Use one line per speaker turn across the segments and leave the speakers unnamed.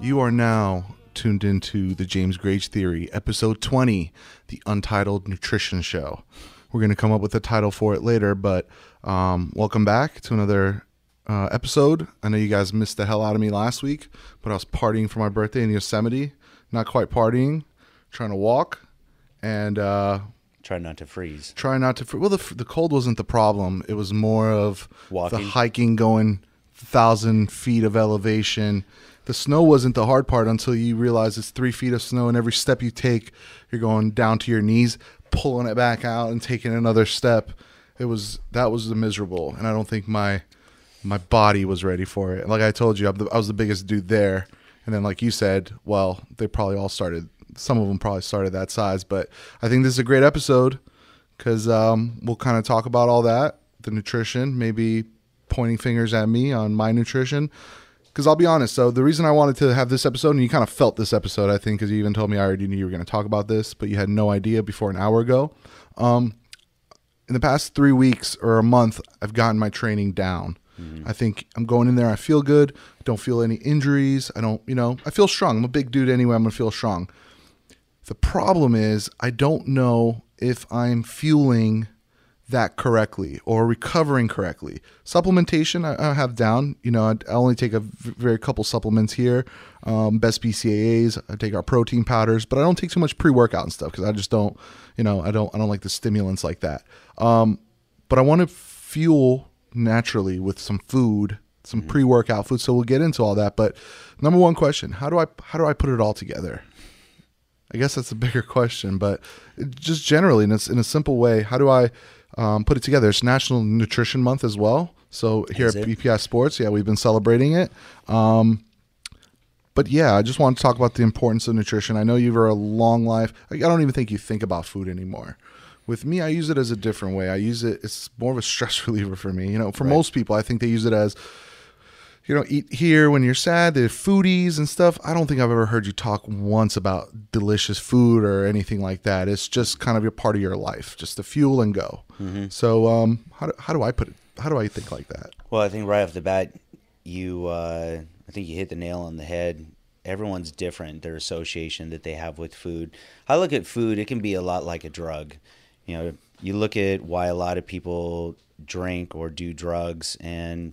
You are now tuned into the James Grage Theory, episode 20, the Untitled Nutrition Show. We're going to come up with a title for it later, but um, welcome back to another uh, episode. I know you guys missed the hell out of me last week, but I was partying for my birthday in Yosemite. Not quite partying, trying to walk, and uh,
Try not to freeze.
try not to. fr- Well, the, the cold wasn't the problem. It was more of the hiking, going thousand feet of elevation. The snow wasn't the hard part until you realize it's three feet of snow, and every step you take, you're going down to your knees, pulling it back out, and taking another step. It was that was miserable, and I don't think my my body was ready for it. Like I told you, the, I was the biggest dude there, and then like you said, well, they probably all started. Some of them probably started that size, but I think this is a great episode because um, we'll kind of talk about all that, the nutrition, maybe pointing fingers at me on my nutrition. Because I'll be honest, so the reason I wanted to have this episode, and you kind of felt this episode, I think, because you even told me I already knew you were going to talk about this, but you had no idea before an hour ago. Um, in the past three weeks or a month, I've gotten my training down. I think I'm going in there. I feel good. Don't feel any injuries. I don't, you know, I feel strong. I'm a big dude anyway. I'm going to feel strong. The problem is, I don't know if I'm fueling that correctly or recovering correctly. Supplementation, I, I have down. You know, I, I only take a v- very couple supplements here. Um, best BCAAs. I take our protein powders, but I don't take too much pre-workout and stuff because I just don't. You know, I don't. I don't like the stimulants like that. Um, but I want to fuel naturally with some food, some pre-workout food. So we'll get into all that. But number one question: How do I how do I put it all together? I guess that's a bigger question, but just generally, in a, in a simple way, how do I um, put it together? It's National Nutrition Month as well. So here
Is
at
it?
BPI Sports, yeah, we've been celebrating it. Um, but yeah, I just want to talk about the importance of nutrition. I know you've had a long life. I I don't even think you think about food anymore. With me, I use it as a different way. I use it. It's more of a stress reliever for me. You know, for most people, I think they use it as you know, eat here when you're sad. They're foodies and stuff. I don't think I've ever heard you talk once about delicious food or anything like that. It's just kind of a part of your life, just to fuel and go. So, um, how do, how do I put it? How do I think like that?
Well, I think right off the bat, you, uh, I think you hit the nail on the head. Everyone's different, their association that they have with food. I look at food, it can be a lot like a drug. You know, you look at why a lot of people drink or do drugs, and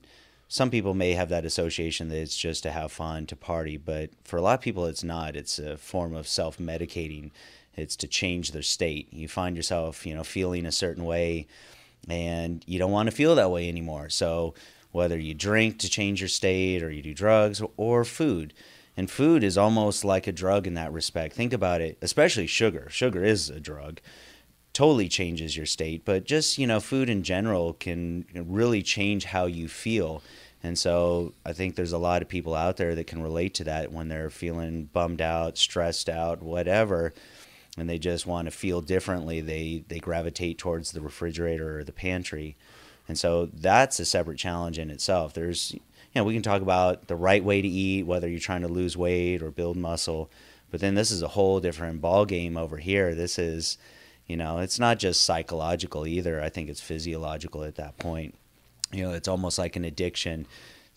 some people may have that association that it's just to have fun, to party, but for a lot of people, it's not. It's a form of self medicating, it's to change their state. You find yourself, you know, feeling a certain way and you don't want to feel that way anymore. So whether you drink to change your state or you do drugs or food. And food is almost like a drug in that respect. Think about it, especially sugar. Sugar is a drug. Totally changes your state, but just, you know, food in general can really change how you feel. And so I think there's a lot of people out there that can relate to that when they're feeling bummed out, stressed out, whatever and they just want to feel differently, they they gravitate towards the refrigerator or the pantry, and so that's a separate challenge in itself. There's you know we can talk about the right way to eat, whether you're trying to lose weight or build muscle, but then this is a whole different ball game over here. This is you know it's not just psychological either. I think it's physiological at that point. You know it's almost like an addiction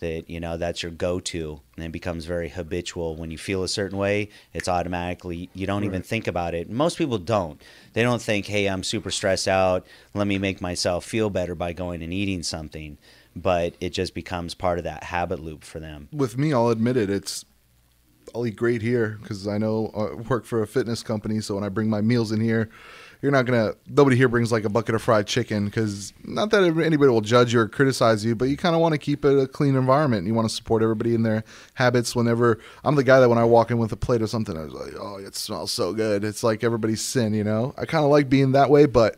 that you know that's your go-to and it becomes very habitual. When you feel a certain way it's automatically you don't even think about it. Most people don't. They don't think hey i'm super stressed out. Let me make myself feel better by going and eating something. But it just becomes part of that habit loop for them.
With me, I'll admit it. It's I'll eat great here because I know I work for a fitness company. So when I bring my meals in here, you're not gonna. Nobody here brings like a bucket of fried chicken because not that anybody will judge you or criticize you, but you kind of want to keep it a clean environment. You want to support everybody in their habits. Whenever I'm the guy that when I walk in with a plate of something, I was like, oh, it smells so good. It's like everybody's sin, you know. I kind of like being that way, but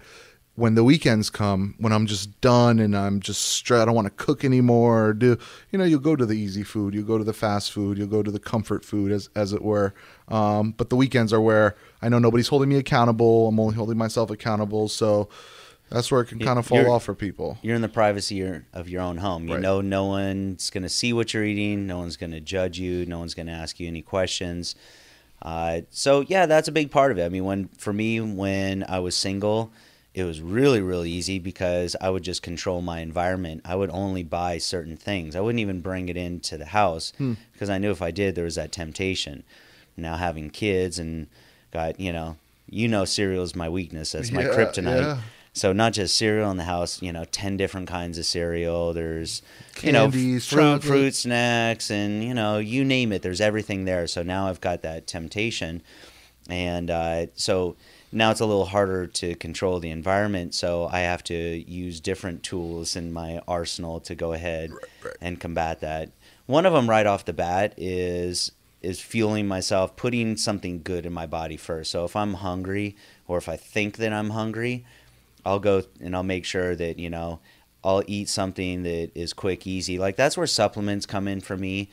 when the weekends come, when I'm just done and I'm just stressed, I don't want to cook anymore or do, you know, you'll go to the easy food, you'll go to the fast food, you'll go to the comfort food, as as it were. Um, but the weekends are where I know nobody's holding me accountable. I'm only holding myself accountable, so that's where it can kind of fall
you're-
off for people.
you're in the privacy of your own home you
Right.
know no one's going to see what you're eating no one's going to judge you no one's going to ask you any questions uh, so yeah that's a big part of it i mean when for me when i was single it was really really easy because I would just control my environment. I would only buy certain things. I wouldn't even bring it into the house
Hmm.
because I knew if I did, there was that temptation. Now having kids and got you know, you know, cereal is my weakness. That's my
Yeah,
kryptonite.
yeah.
So not just cereal in the house, you know, ten different kinds of cereal. There's you know
Candies,
fruit, fruit snacks, and you know, you name it. There's everything there. So now I've got that temptation, and uh, so now it's a little harder to control the environment. So I have to use different tools in my arsenal to go ahead
right.
and combat that. One of them right off the bat is is fueling myself, putting something good in my body first. So if I'm hungry or if I think that I'm hungry, I'll go and I'll make sure that, you know, I'll eat something that is quick, easy. Like that's where supplements come in for me.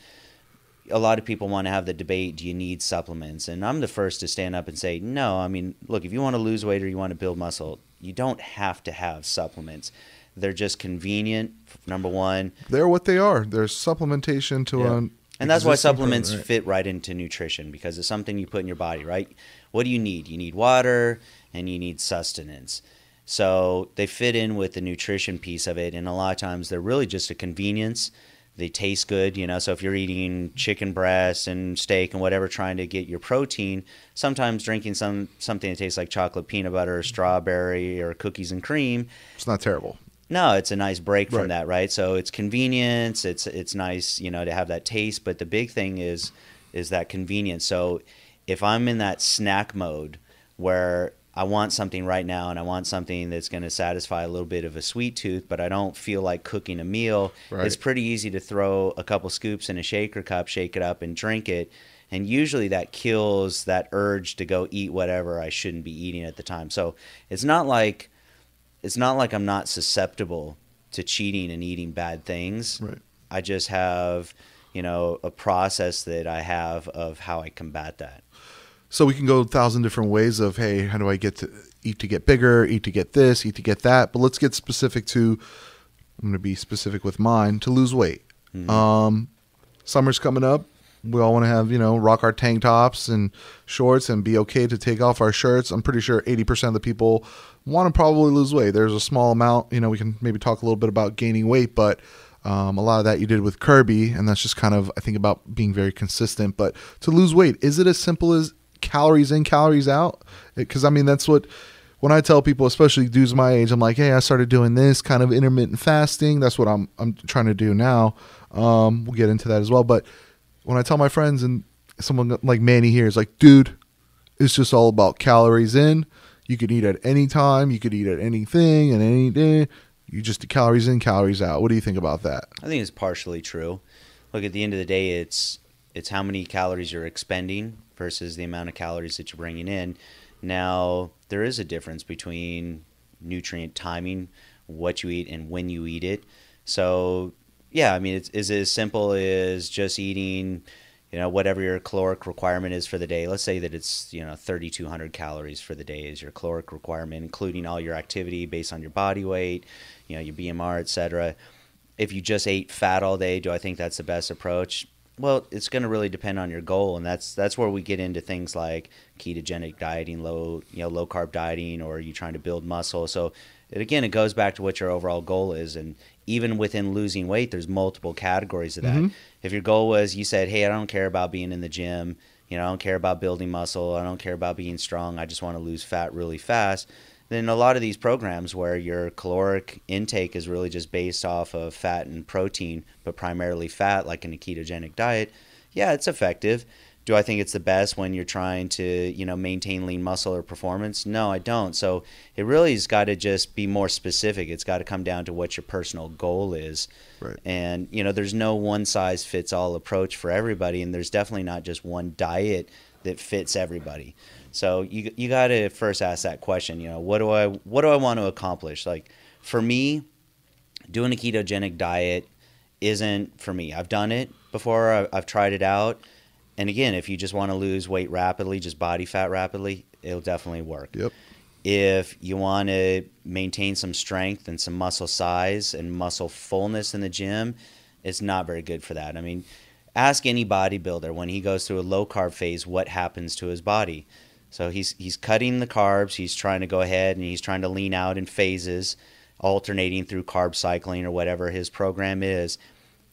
A lot of people want to have the debate, do you need supplements? And I'm the first to stand up and say, no. I mean, look, if you want to lose weight or you want to build muscle, you don't have to have supplements. They're just convenient, number one.
They're what they are. They're supplementation to
Yeah.
an
And that's why supplements
right.
fit right into nutrition because it's something you put in your body, right? What do you need? You need water and you need sustenance. So they fit in with the nutrition piece of it. And a lot of times they're really just a convenience. They taste good, you know. So if you're eating chicken breast and steak and whatever, trying to get your protein, sometimes drinking some something that tastes like chocolate, peanut butter, strawberry, or cookies and cream
It's not terrible.
no, it's a nice break from
Right.
that, right? So it's convenience. It's it's nice, you know, to have that taste. But the big thing is is that convenience. So if I'm in that snack mode where I want something right now and I want something that's going to satisfy a little bit of a sweet tooth, but I don't feel like cooking a meal,
Right.
it's pretty easy to throw a couple scoops in a shaker cup, shake it up, and drink it. And usually that kills that urge to go eat whatever I shouldn't be eating at the time. So it's not like it's not like I'm not susceptible to cheating and eating bad things.
Right.
I just have, you know, a process that I have of how I combat that.
So we can go a thousand different ways of hey, how do I get to eat to get bigger, eat to get this, eat to get that. But let's get specific to. I'm going to be specific with mine to lose weight. Um, summer's coming up. We all want to have you know rock our tank tops and shorts and be okay to take off our shirts. I'm pretty sure 80% of the people want to probably lose weight. There's a small amount. You know, we can maybe talk a little bit about gaining weight, but um, a lot of that you did with Kirby, and that's just kind of I think about being very consistent. But to lose weight, is it as simple as calories in, calories out? Because I mean, that's what when I tell people, especially dudes my age, I'm like, hey, I started doing this kind of intermittent fasting. That's what I'm I'm trying to do now. Um, we'll get into that as well. But when I tell my friends and someone like Manny here is like, dude, it's just all about calories in. You could eat at any time. You could eat at anything and any day. You just calories in, calories out. What do you think about that?
I think it's partially true. Look, at the end of the day, it's it's how many calories you're expending versus the amount of calories that you're bringing in. Now, there is a difference between nutrient timing, what you eat, and when you eat it. So, yeah, I mean, it's as simple as just eating, you know, whatever your caloric requirement is for the day. Let's say that it's you know 3,200 calories for the day is your caloric requirement, including all your activity based on your body weight, you know, your BMR, etc if you just ate fat all day, do I think that's the best approach? Well, it's going to really depend on your goal, and that's that's where we get into things like ketogenic dieting, low you know low carb dieting, or you trying to build muscle. So it, again, it goes back to what your overall goal is, and even within losing weight, there's multiple categories of that.
Mhm.
If your goal was you said, hey, I don't care about being in the gym, you know, I don't care about building muscle, I don't care about being strong, I just want to lose fat really fast then a lot of these programs where your caloric intake is really just based off of fat and protein, but primarily fat, like in a ketogenic diet, yeah, it's effective. Do I think it's the best when you're trying to, you know, maintain lean muscle or performance? No, I don't. So it really has got to just be more specific. It's got to come down to what your personal goal is.
Right.
And, you know, there's no one size fits all approach for everybody. And there's definitely not just one diet that fits everybody. So you you got to first ask that question. You know, what do I what do I want to accomplish? Like for me, doing a ketogenic diet isn't for me. I've done it before. I've, I've tried it out. And again, if you just want to lose weight rapidly, just body fat rapidly, it'll definitely work.
Yep.
If you want to maintain some strength and some muscle size and muscle fullness in the gym, it's not very good for that. I mean, ask any bodybuilder when he goes through a low carb phase what happens to his body So he's he's cutting the carbs. He's trying to go ahead and he's trying to lean out in phases, alternating through carb cycling or whatever his program is.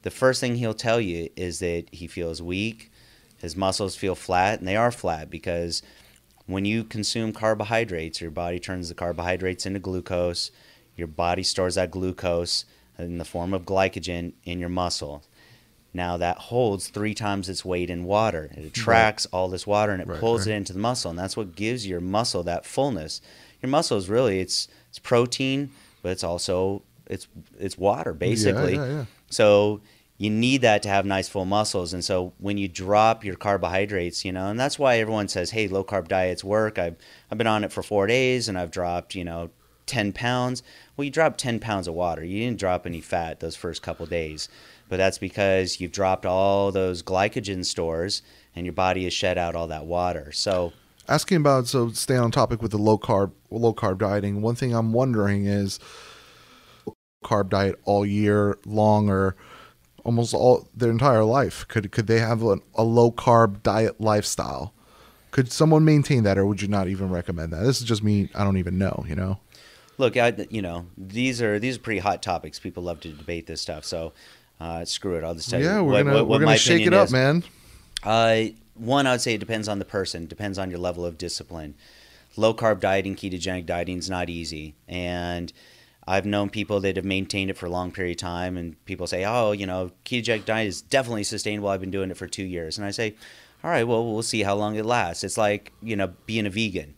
The first thing he'll tell you is that he feels weak, his muscles feel flat, and they are flat because when you consume carbohydrates, your body turns the carbohydrates into glucose. Your body stores that glucose in the form of glycogen in your muscle. Now that holds three times its weight in water. It attracts all this water and it
Right,
pulls
right.
it into the muscle, and that's what gives your muscle that fullness. Your muscle is really it's it's protein, but it's also it's it's water basically.
yeah, yeah.
So you need that to have nice full muscles. And so when you drop your carbohydrates, you know, and that's why everyone says, "Hey, low carb diets work." I've I've been on it for four days and I've dropped, you know, ten pounds. Well, you dropped ten pounds of water. You didn't drop any fat those first couple days, but that's because you've dropped all those glycogen stores and your body has shed out all that water. So
Asking about so stay on topic with the low carb low carb dieting. One thing I'm wondering is carb diet all year long or almost all their entire life. Could could they have a, a low carb diet lifestyle? Could someone maintain that, or would you not even recommend that? This is just me. I don't even know. You know.
look, I, you know, these are these are pretty hot topics. People love to debate this stuff. So uh, screw it. I'll just tell
yeah,
you
we're
what,
gonna
what, what
we're gonna shake it up,
is.
man.
Uh, one, I would say it depends on the person, depends on your level of discipline. Low carb dieting, ketogenic dieting is not easy. And I've known people that have maintained it for a long period of time, and people say, oh, you know, ketogenic diet is definitely sustainable. I've been doing it for two years. And I say, all right, well, we'll see how long it lasts. It's like, you know, being a vegan.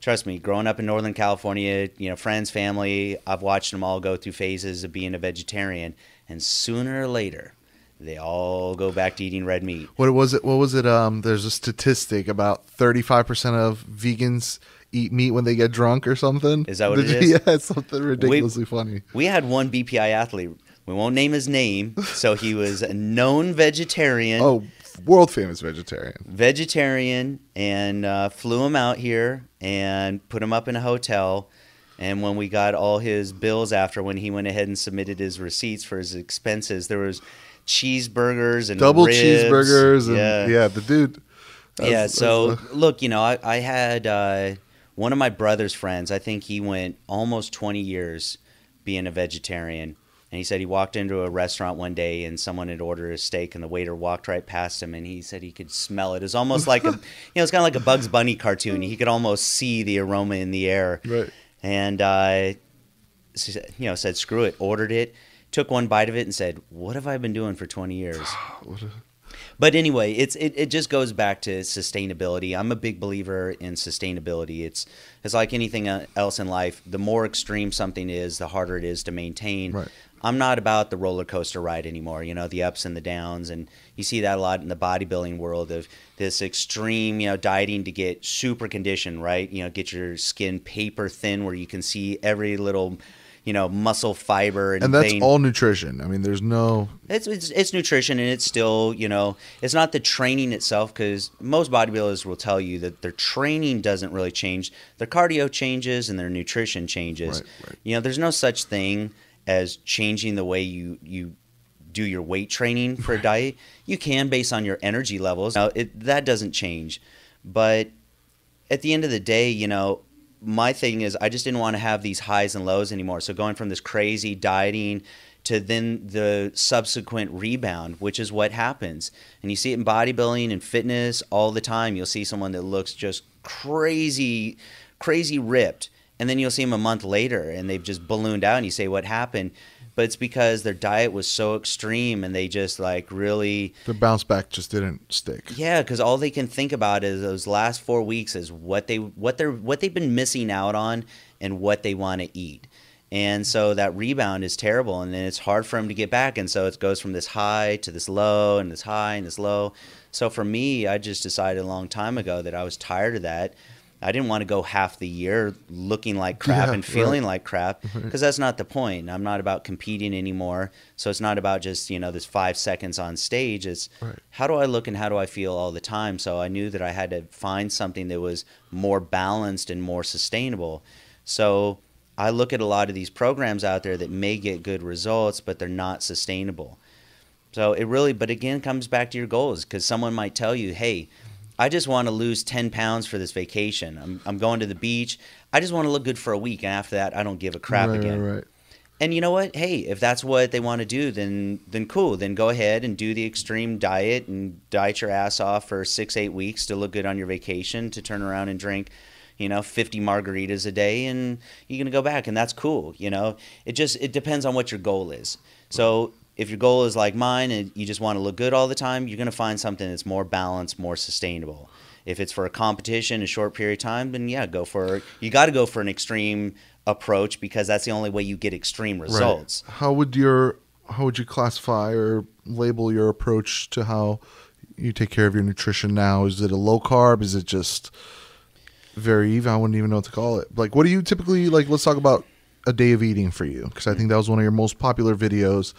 Trust me, growing up in Northern California, you know, friends, family, I've watched them all go through phases of being a vegetarian. And sooner or later, they all go back to eating red meat.
What was it? What was it? Um, there's a statistic about 35 percent of vegans eat meat when they get drunk or something.
Is that what
Did
it
you-
is?
Yeah, it's something ridiculously funny.
We had one BPI athlete. We won't name his name. So he was a known vegetarian,
Oh, world famous vegetarian.
vegetarian, and uh, flew him out here and put him up in a hotel. And when we got all his bills after, when he went ahead and submitted his receipts for his expenses, there was cheeseburgers and
Double
ribs.
cheeseburgers and
yeah,
yeah, the dude.
yeah. So
uh,
look, you know, I, I had uh, one of my brother's friends. I think he went almost 20 years being a vegetarian. And he said he walked into a restaurant one day and someone had ordered a steak and the waiter walked right past him and he said he could smell it. It was almost like a, you know, it's kind of like a Bugs Bunny cartoon. He could almost see the aroma in the air.
right.
And uh, you know, said screw it, ordered it, took one bite of it, and said, "What have I been doing for 20 years?" But anyway, it's it, it just goes back to sustainability. I'm a big believer in sustainability. It's it's like anything uh, else in life. The more extreme something is, the harder it is to maintain.
Right.
I'm not about the roller coaster ride anymore. You know, the ups and the downs, and you see that a lot in the bodybuilding world of this extreme, you know, dieting to get super conditioned, right? You know, get your skin paper thin where you can see every little, you know, muscle fiber and,
And that's
vein.
all nutrition. I mean, there's no
It's, it's it's nutrition and it's still you know it's not the training itself because most bodybuilders will tell you that their training doesn't really change their cardio changes and their nutrition changes
Right, right.
you know there's no such thing as changing the way you you do your weight training for a diet you can based on your energy levels now it, that doesn't change but at the end of the day, you know, my thing is I just didn't want to have these highs and lows anymore. So going from this crazy dieting to then the subsequent rebound, which is what happens. And you see it in bodybuilding and fitness all the time. You'll see someone that looks just crazy, crazy ripped. And then you'll see them a month later and they've just ballooned out and you say, What happened? But it's because their diet was so extreme and they just like really
the bounce back just didn't stick.
yeah, because all they can think about is those last four weeks is what they what they're what they've been missing out on and what they want to eat. And so that rebound is terrible, and then it's hard for them to get back. And so it goes from this high to this low, and this high and this low. So for me, I just decided a long time ago that I was tired of that. I didn't want to go half the year looking like crap
Yeah,
and feeling
right.
like crap because that's not the point. I'm not about competing anymore. So it's not about just, you know, this five seconds on stage. It's
Right.
how do I look and how do I feel all the time? So I knew that I had to find something that was more balanced and more sustainable. So I look at a lot of these programs out there that may get good results, but they're not sustainable. So it really, but again, comes back to your goals because someone might tell you, hey, I just want to lose 10 pounds for this vacation. I'm, I'm going to the beach. I just want to look good for a week. And after that, I don't give a crap
right,
again.
Right, right.
And you know what? Hey, if that's what they want to do, then then cool. Then go ahead and do the extreme diet and diet your ass off for six, eight weeks to look good on your vacation to turn around and drink, you know, 50 margaritas a day and you're going to go back and that's cool. You know, it just, it depends on what your goal is. So if your goal is like mine and you just want to look good all the time, you're going to find something that's more balanced, more sustainable. If it's for a competition, a short period of time, then yeah, go for you got to go for an extreme approach because that's the only way you get extreme results.
Right. How would your how would you classify or label your approach to how you take care of your nutrition now? Is it a low carb? Is it just very even? I wouldn't even know what to call it. Like, what do you typically like? Let's talk about a day of eating for you because I think that was one of your most popular videos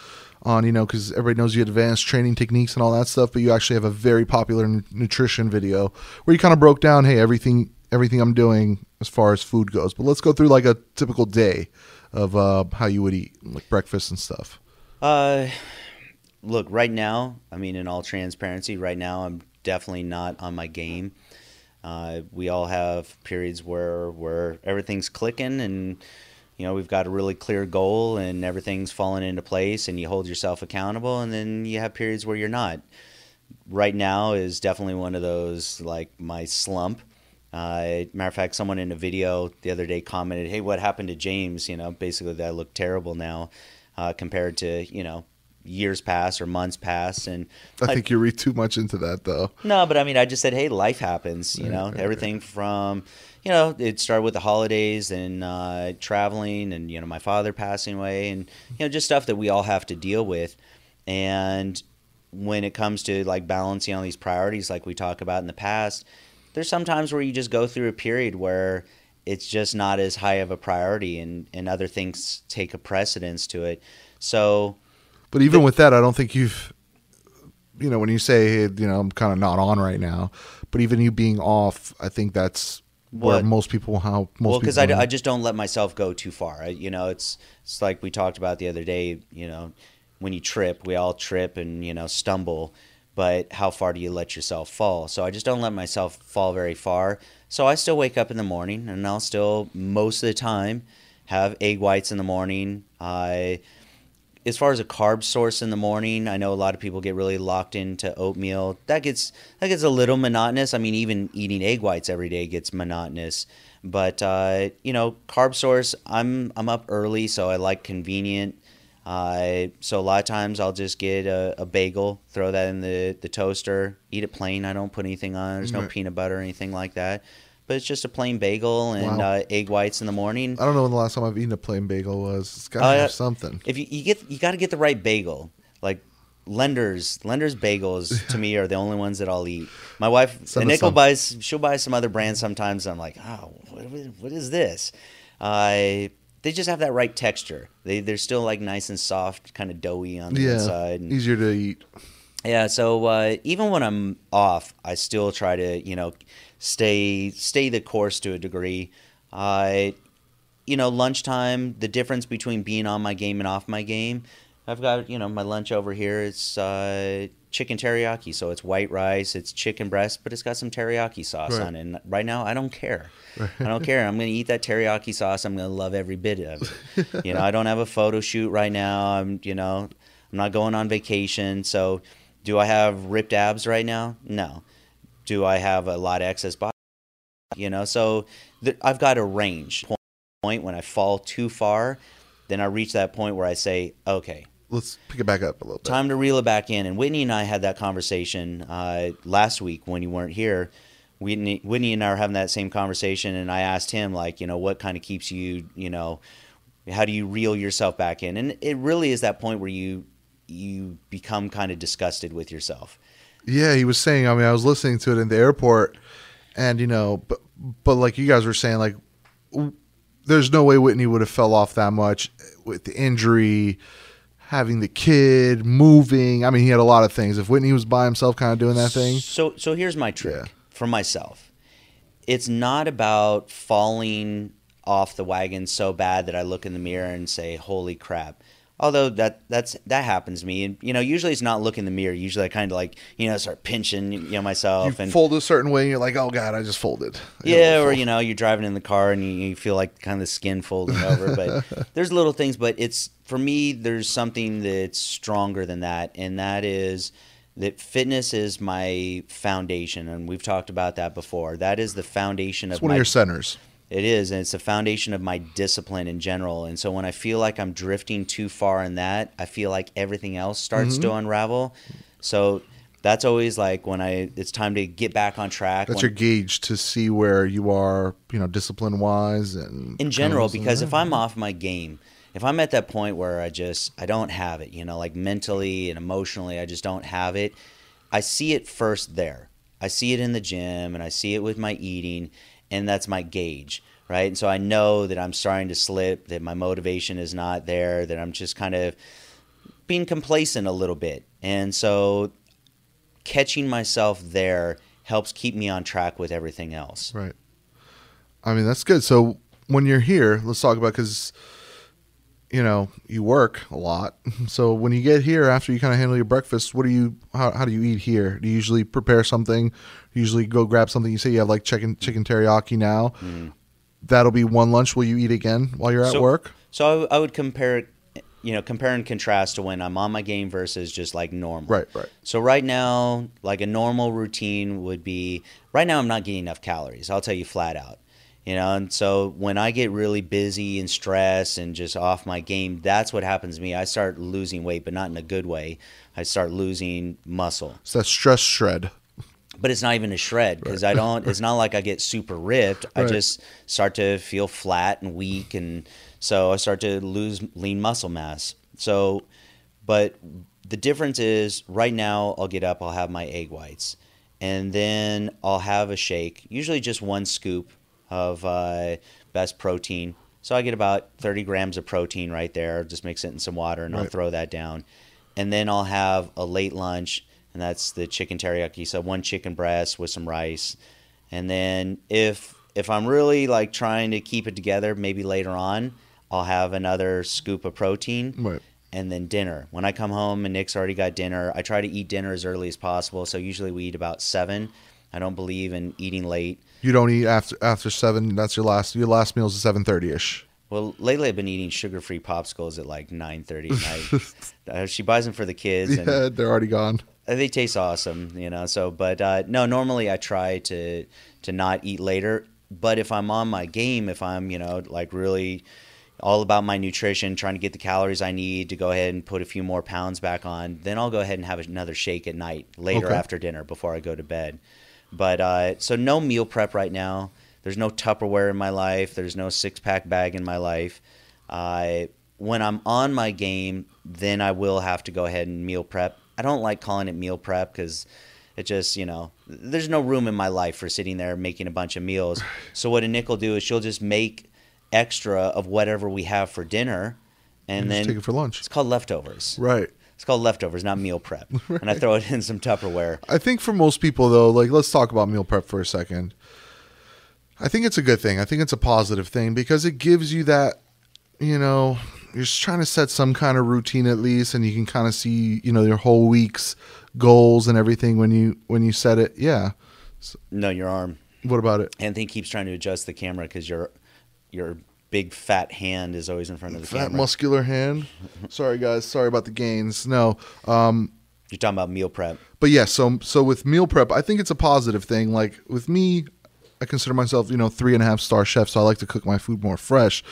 on you know because everybody knows you advanced training techniques and all that stuff but you actually have a very popular n- nutrition video where you kind of broke down hey everything everything i'm doing as far as food goes. But let's go through like a typical day of uh, how you would eat like breakfast and stuff.
Uh look right now i mean in all transparency right now i'm definitely not on my game. Uh, we all have periods where where everything's clicking and you know we've got a really clear goal and everything's falling into place and you hold yourself accountable and then you have periods where you're not. Right now is definitely one of those like my slump. Uh, matter of fact someone in a video the other day commented hey what happened to james? You know basically that i look terrible now uh, compared to you know years pass or months pass and
i think you read too much into that though.
No but i mean i just said hey life happens you know? everything from you know, it started with the holidays and uh, traveling, and you know, my father passing away, and you know, just stuff that we all have to deal with. And when it comes to like balancing all these priorities, like we talk about in the past, there's sometimes where you just go through a period where it's just not as high of a priority, and and other things take a precedence to it. So,
but even the, with that, I don't think you've you know, when you say, hey, you know, I'm kind of not on right now, but even you being off, I think that's where what? most people how most
well because I, I just don't let myself go too far. I, you know it's it's like we talked about the other day you know when you trip we all trip and you know stumble but how far do you let yourself fall? So i just don't let myself fall very far. So i still wake up in the morning and i'll still most of the time have egg whites in the morning. I as far as a carb source in the morning, I know a lot of people get really locked into oatmeal. That gets that gets a little monotonous. I mean, even eating egg whites every day gets monotonous. But uh, you know, carb source, I'm I'm up early, so I like convenient. Uh, so a lot of times I'll just get a, a, bagel, throw that in the, the toaster, eat it plain. I don't put anything on. There's no right. peanut butter or anything like that but it's just a plain bagel and wow. uh, egg whites in the morning.
I don't know when the last time I've eaten a plain bagel was. It's got to uh, have something.
If you, you get you got to get the right bagel. Like Lender's Lender's bagels to me are the only ones that I'll eat. My wife Send Nickel buys she'll buy some other brands sometimes. I'm like, oh, what, what is this? Uh, they just have that right texture. They they're still like nice and soft, kind of doughy on the yeah, inside. And,
easier to eat.
Yeah, so uh, even when I'm off, I still try to you know stay stay the course to a degree. Uh, you know, lunchtime, the difference between being on my game and off my game. I've got you know my lunch over here. It's uh, chicken teriyaki, so it's white rice, it's chicken breast, but it's got some teriyaki sauce right. on it. And right now, I don't care. Right. I don't care. I'm gonna eat that teriyaki sauce. I'm gonna love every bit of it. you know, I don't have a photo shoot right now. I'm you know, I'm not going on vacation. So, do I have ripped abs right now? No do I have a lot of excess body? You know, so th- I've got a range point when I fall too far, then I reach that point where I say, okay,
let's pick it back up a little bit.
Time to reel it back in. And Whitney and I had that conversation uh, last week when you weren't here. Whitney, Whitney and I are having that same conversation, and I asked him like, you know, what kind of keeps you, you know, how do you reel yourself back in? And it really is that point where you you become kind of disgusted with yourself.
Yeah, he was saying. I mean, I was listening to it in the airport, and you know, but but like you guys were saying, like there's no way Whitney would have fell off that much with the injury, having the kid, moving. I mean, he had a lot of things. If Whitney was by himself, kind of doing that thing.
So so here's my trick yeah. for myself. It's not about falling off the wagon so bad that I look in the mirror and say, "Holy crap." Although that that's that happens to me, and you know, usually it's not look in the mirror. Usually, I kind of like you know start pinching you know myself
You
and
fold a certain way, and you're like, "Oh God, I just folded."
yeah, or you know, you're driving in the car and you, you feel like kind of the skin folding over. But there's little things, but it's for me. There's something that's stronger than that, and that is that fitness is my foundation, and we've talked about that before. That is the foundation
it's
of
one
my
of your centers.
It is, and it's the foundation of my discipline in general. And so when I feel like I'm drifting too far in that, I feel like everything else starts
Mm-hmm.
to unravel. So that's always like when I it's time to get back on track.
That's
when-
your gauge to see where you are, you know, discipline wise and
in general because if I'm off my game, if I'm at that point where I just I don't have it, you know, like mentally and emotionally I just don't have it, I see it first there. I see it in the gym and I see it with my eating and that's my gauge, right? And so I know that I'm starting to slip, that my motivation is not there, that I'm just kind of being complacent a little bit. And so catching myself there helps keep me on track with everything else.
Right. I mean, that's good. So when you're here, let's talk about because you know you work a lot. So when you get here after you kind of handle your breakfast, what do you? How, how do you eat here? Do you usually prepare something? Usually go grab something. You say you have like chicken chicken teriyaki now. Mm. That'll be one lunch. Will you eat again while you're at
So-
work?
So I would compare, it, you know, compare and contrast to when I'm on my game versus just like normal.
Right, right.
So right now, like a normal routine would be. Right now, I'm not getting enough calories. I'll tell you flat out. You know, and so when I get really busy and stressed and just off my game, that's what happens to me. I start losing weight, but not in a good way. I start losing muscle
It's that stress shred.
but it's not even a shred because I don't. It's not like I get super ripped. I just start to feel flat and weak, and so I start to lose lean muscle mass. So, but the difference is right now I'll get up, I'll have my egg whites, and then I'll have a shake, usually just one scoop of uh, best protein. So I get about 30 grams of protein right there. Just mix it in some water, and I'll throw that down. And then I'll have a late lunch, and that's the chicken teriyaki. So one chicken breast with some rice, and then if if I'm really like trying to keep it together, maybe later on I'll have another scoop of protein,
Right.
and then dinner. When I come home and Nick's already got dinner, I try to eat dinner as early as possible. So usually we eat about seven. I don't believe in eating late.
You don't eat after after seven. That's your last. Your last meal is seven thirty ish.
Well, lately I've been eating sugar-free popsicles at like 9:30 at night. uh, she buys them for the kids, and
Yeah, they're already gone.
Uh, they taste awesome, you know. So, but uh, no, normally I try to to not eat later. But if I'm on my game, if I'm you know like really all about my nutrition, trying to get the calories I need to go ahead and put a few more pounds back on, then I'll go ahead and have another shake at night later
Okay.
after dinner before I go to bed. But uh, so no meal prep right now. There's no Tupperware in my life. There's no six pack bag in my life. Uh, when I'm on my game, then I will have to go ahead and meal prep. I don't like calling it meal prep because it just, you know, there's no room in my life for sitting there making a bunch of meals. So what a Nick will do is she'll just make extra of whatever we have for dinner, and
just
then
take it for lunch.
it's called leftovers.
Right.
It's called leftovers, not meal prep. And I throw it in some Tupperware.
I think for most people though, like let's talk about meal prep for a second. I think it's a good thing. I think it's a positive thing because it gives you that, you know, you're just trying to set some kind of routine at least and you can kind of see, you know, your whole week's goals and everything when you when you set it. Yeah.
No, your arm.
What about it?
Anthony keeps trying to adjust the camera because your your big fat hand is always in front of the
Fat
camera.
muscular hand. Sorry guys, sorry about the gains. No. Um
You're talking about meal prep.
but yeah, so so with meal prep, I think it's a positive thing. Like with me, I consider myself, you know, three and a half star chef, so I like to cook my food more fresh.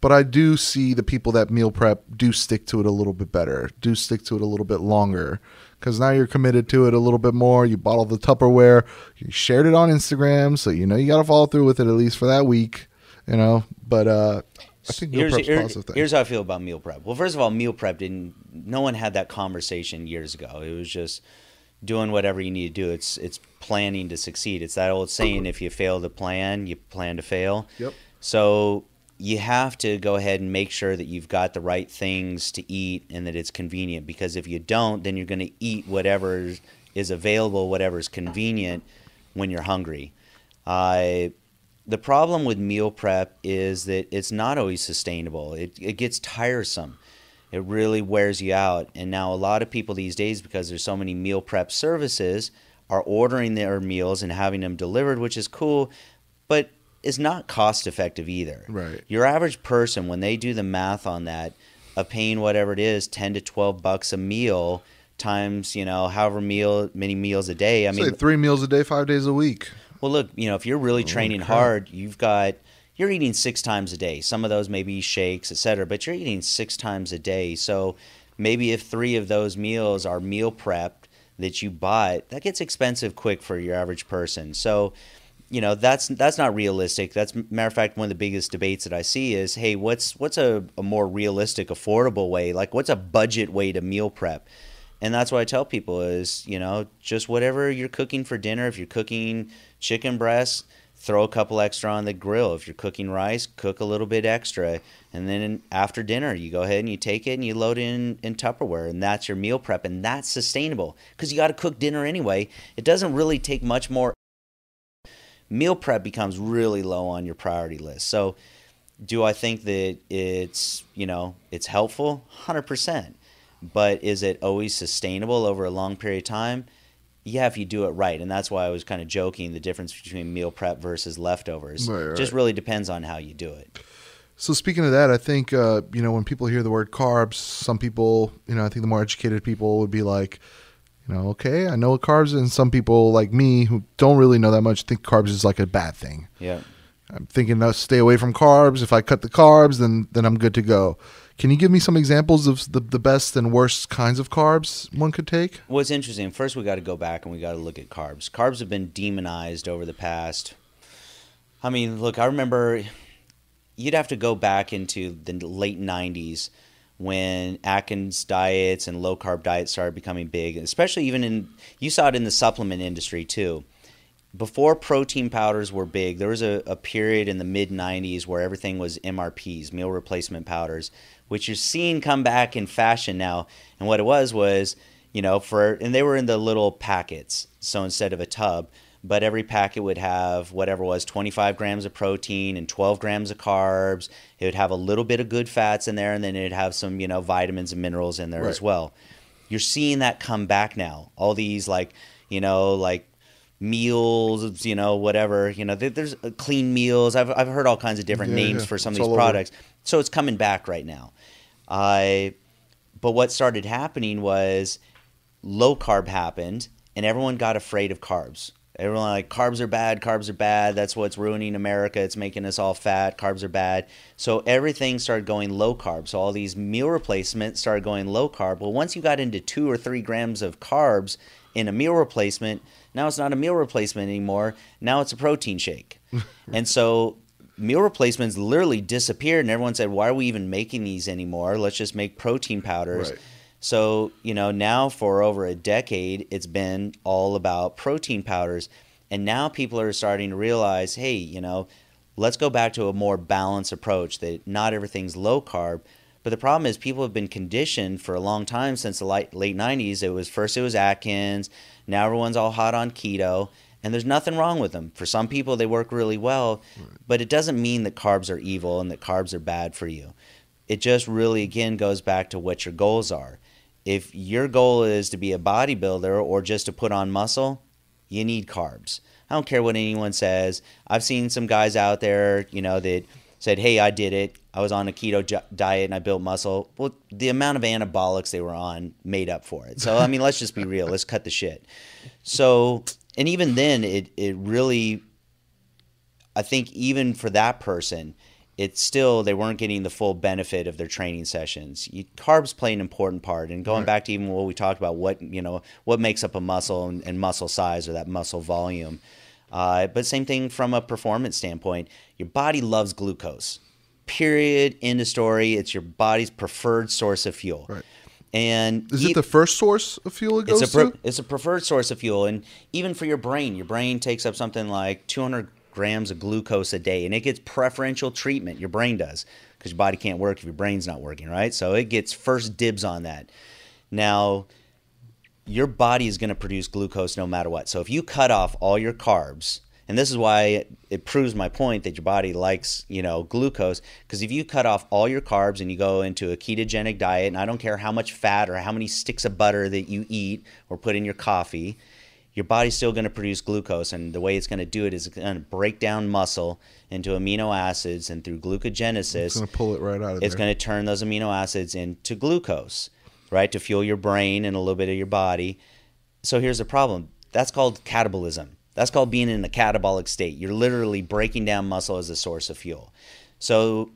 But I do see the people that meal prep do stick to it a little bit better, do stick to it a little bit longer, because now you're committed to it a little bit more. You bottled the Tupperware, you shared it on Instagram, so you know you got to follow through with it at least for that week, you know. But uh, I think meal
Here's,
prep's a
here-
positive thing.
here's how I feel about meal prep. Well, first of all, meal prep didn't. No one had that conversation years ago. It was just doing whatever you need to do. It's it's planning to succeed. It's that old saying: if you fail to plan, you plan to fail.
Yep.
So you have to go ahead and make sure that you've got the right things to eat and that it's convenient. Because if you don't, then you're going to eat whatever is available, whatever is convenient when you're hungry. Uh, the problem with meal prep is that it's not always sustainable. It, it gets tiresome. it really wears you out. And now a lot of people these days, because there's so many meal prep services, are ordering their meals and having them delivered, which is cool, but is not cost effective either.
Right.
Your average person, when they do the math on that, of paying whatever it is, ten to twelve bucks a meal times, you know, however meal many meals a day. I
Say
mean,
three meals a day, five days a week.
Well, look, you know, if you're really training
crap.
hard, you've got you're eating six times a day. Some of those may be shakes, et cetera, But you're eating six times a day. So maybe if three of those meals are meal prepped that you bought, that gets expensive quick for your average person. So you know that's that's not realistic. That's matter of fact one of the biggest debates that I see is, hey, what's what's a, a more realistic, affordable way? Like what's a budget way to meal prep? And that's what I tell people is, you know, just whatever you're cooking for dinner. If you're cooking chicken breasts, throw a couple extra on the grill. If you're cooking rice, cook a little bit extra. And then after dinner, you go ahead and you take it and you load it in, in Tupperware. And that's your meal prep. And that's sustainable because you got to cook dinner anyway. It doesn't really take much more. Meal prep becomes really low on your priority list. So, do I think that it's, you know, it's helpful? 100%. But is it always sustainable over a long period of time? Yeah, if you do it right. And that's why I was kind of joking the difference between meal prep versus leftovers.
Right, right.
Just really depends on how you do it.
So speaking of that, I think uh, you know when people hear the word carbs, some people, you know, I think the more educated people would be like, you know, okay, I know what carbs, and some people like me who don't really know that much think carbs is like a bad thing.
Yeah.
I'm thinking, uh, stay away from carbs. If I cut the carbs, then then I'm good to go. Can you give me some examples of the, the best and worst kinds of carbs one could take?
What's interesting, first we got to go back and we got to look at carbs. Carbs have been demonized over the past. I mean, look, I remember you'd have to go back into the late 90s when Atkins diets and low carb diets started becoming big, especially even in, you saw it in the supplement industry too. Before protein powders were big, there was a, a period in the mid 90s where everything was MRPs, meal replacement powders, which you're seeing come back in fashion now. And what it was was, you know, for, and they were in the little packets. So instead of a tub, but every packet would have whatever was 25 grams of protein and 12 grams of carbs. It would have a little bit of good fats in there, and then it'd have some, you know, vitamins and minerals in there as well. You're seeing that come back now. All these, like, you know, like meals, you know, whatever, you know, there's uh, clean meals. I've, I've heard all kinds of different
Yeah,
names
yeah.
for some
It's
of these
all over.
products. So it's coming back right now. I, but what started happening was low carb happened and everyone got afraid of carbs. Everyone like carbs are bad, carbs are bad. That's what's ruining America. It's making us all fat. Carbs are bad. So everything started going low carb. So all these meal replacements started going low carb. Well, once you got into two or three grams of carbs in a meal replacement, now it's not a meal replacement anymore. Now it's a protein shake. and so meal replacements literally disappeared and everyone said, why are we even making these anymore? Let's just make protein powders.
Right.
So, you know, now for over a decade, it's been all about protein powders. And now people are starting to realize, hey, you know, let's go back to a more balanced approach that not everything's low carb. But the problem is people have been conditioned for a long time since the late, late 90s. It was first it was Atkins, now everyone's all hot on keto, and there's nothing wrong with them. For some people they work really well, but it doesn't mean that carbs are evil and that carbs are bad for you. It just really again goes back to what your goals are if your goal is to be a bodybuilder or just to put on muscle, you need carbs. I don't care what anyone says. I've seen some guys out there, you know, that said, "Hey, I did it. I was on a keto diet and I built muscle." Well, the amount of anabolics they were on made up for it. So, I mean, let's just be real. Let's cut the shit. So, and even then it it really I think even for that person, it's still they weren't getting the full benefit of their training sessions. You, carbs play an important part, and going
Right.
back to even what we talked about, what you know, what makes up a muscle and, and muscle size or that muscle volume. Uh, but same thing from a performance standpoint. Your body loves glucose. Period. End of story. It's your body's preferred source of fuel.
Right.
And
Is
e-
it the first source of fuel it goes
it's a
to?
it's a preferred source of fuel, and even for your brain, your brain takes up something like 200 grams of glucose a day, and it gets preferential treatment. Your brain does because your body can't work if your brain's not working, right? So it gets first dibs on that. Now, your body is going to produce glucose no matter what. So if you cut off all your carbs, and this is why it proves my point that your body likes, you know, glucose. Because if you cut off all your carbs and you go into a ketogenic diet, and I don't care how much fat or how many sticks of butter that you eat or put in your coffee, your body's still going to produce glucose. And the way it's going to do it is it's going to break down muscle into amino acids, and through glucogenesis,
It's going to pull it right out of
it's
there.
going to turn those amino acids into glucose, right, to fuel your brain and a little bit of your body. So here's the problem that's called catabolism. That's called being in a catabolic state. You're literally breaking down muscle as a source of fuel. So,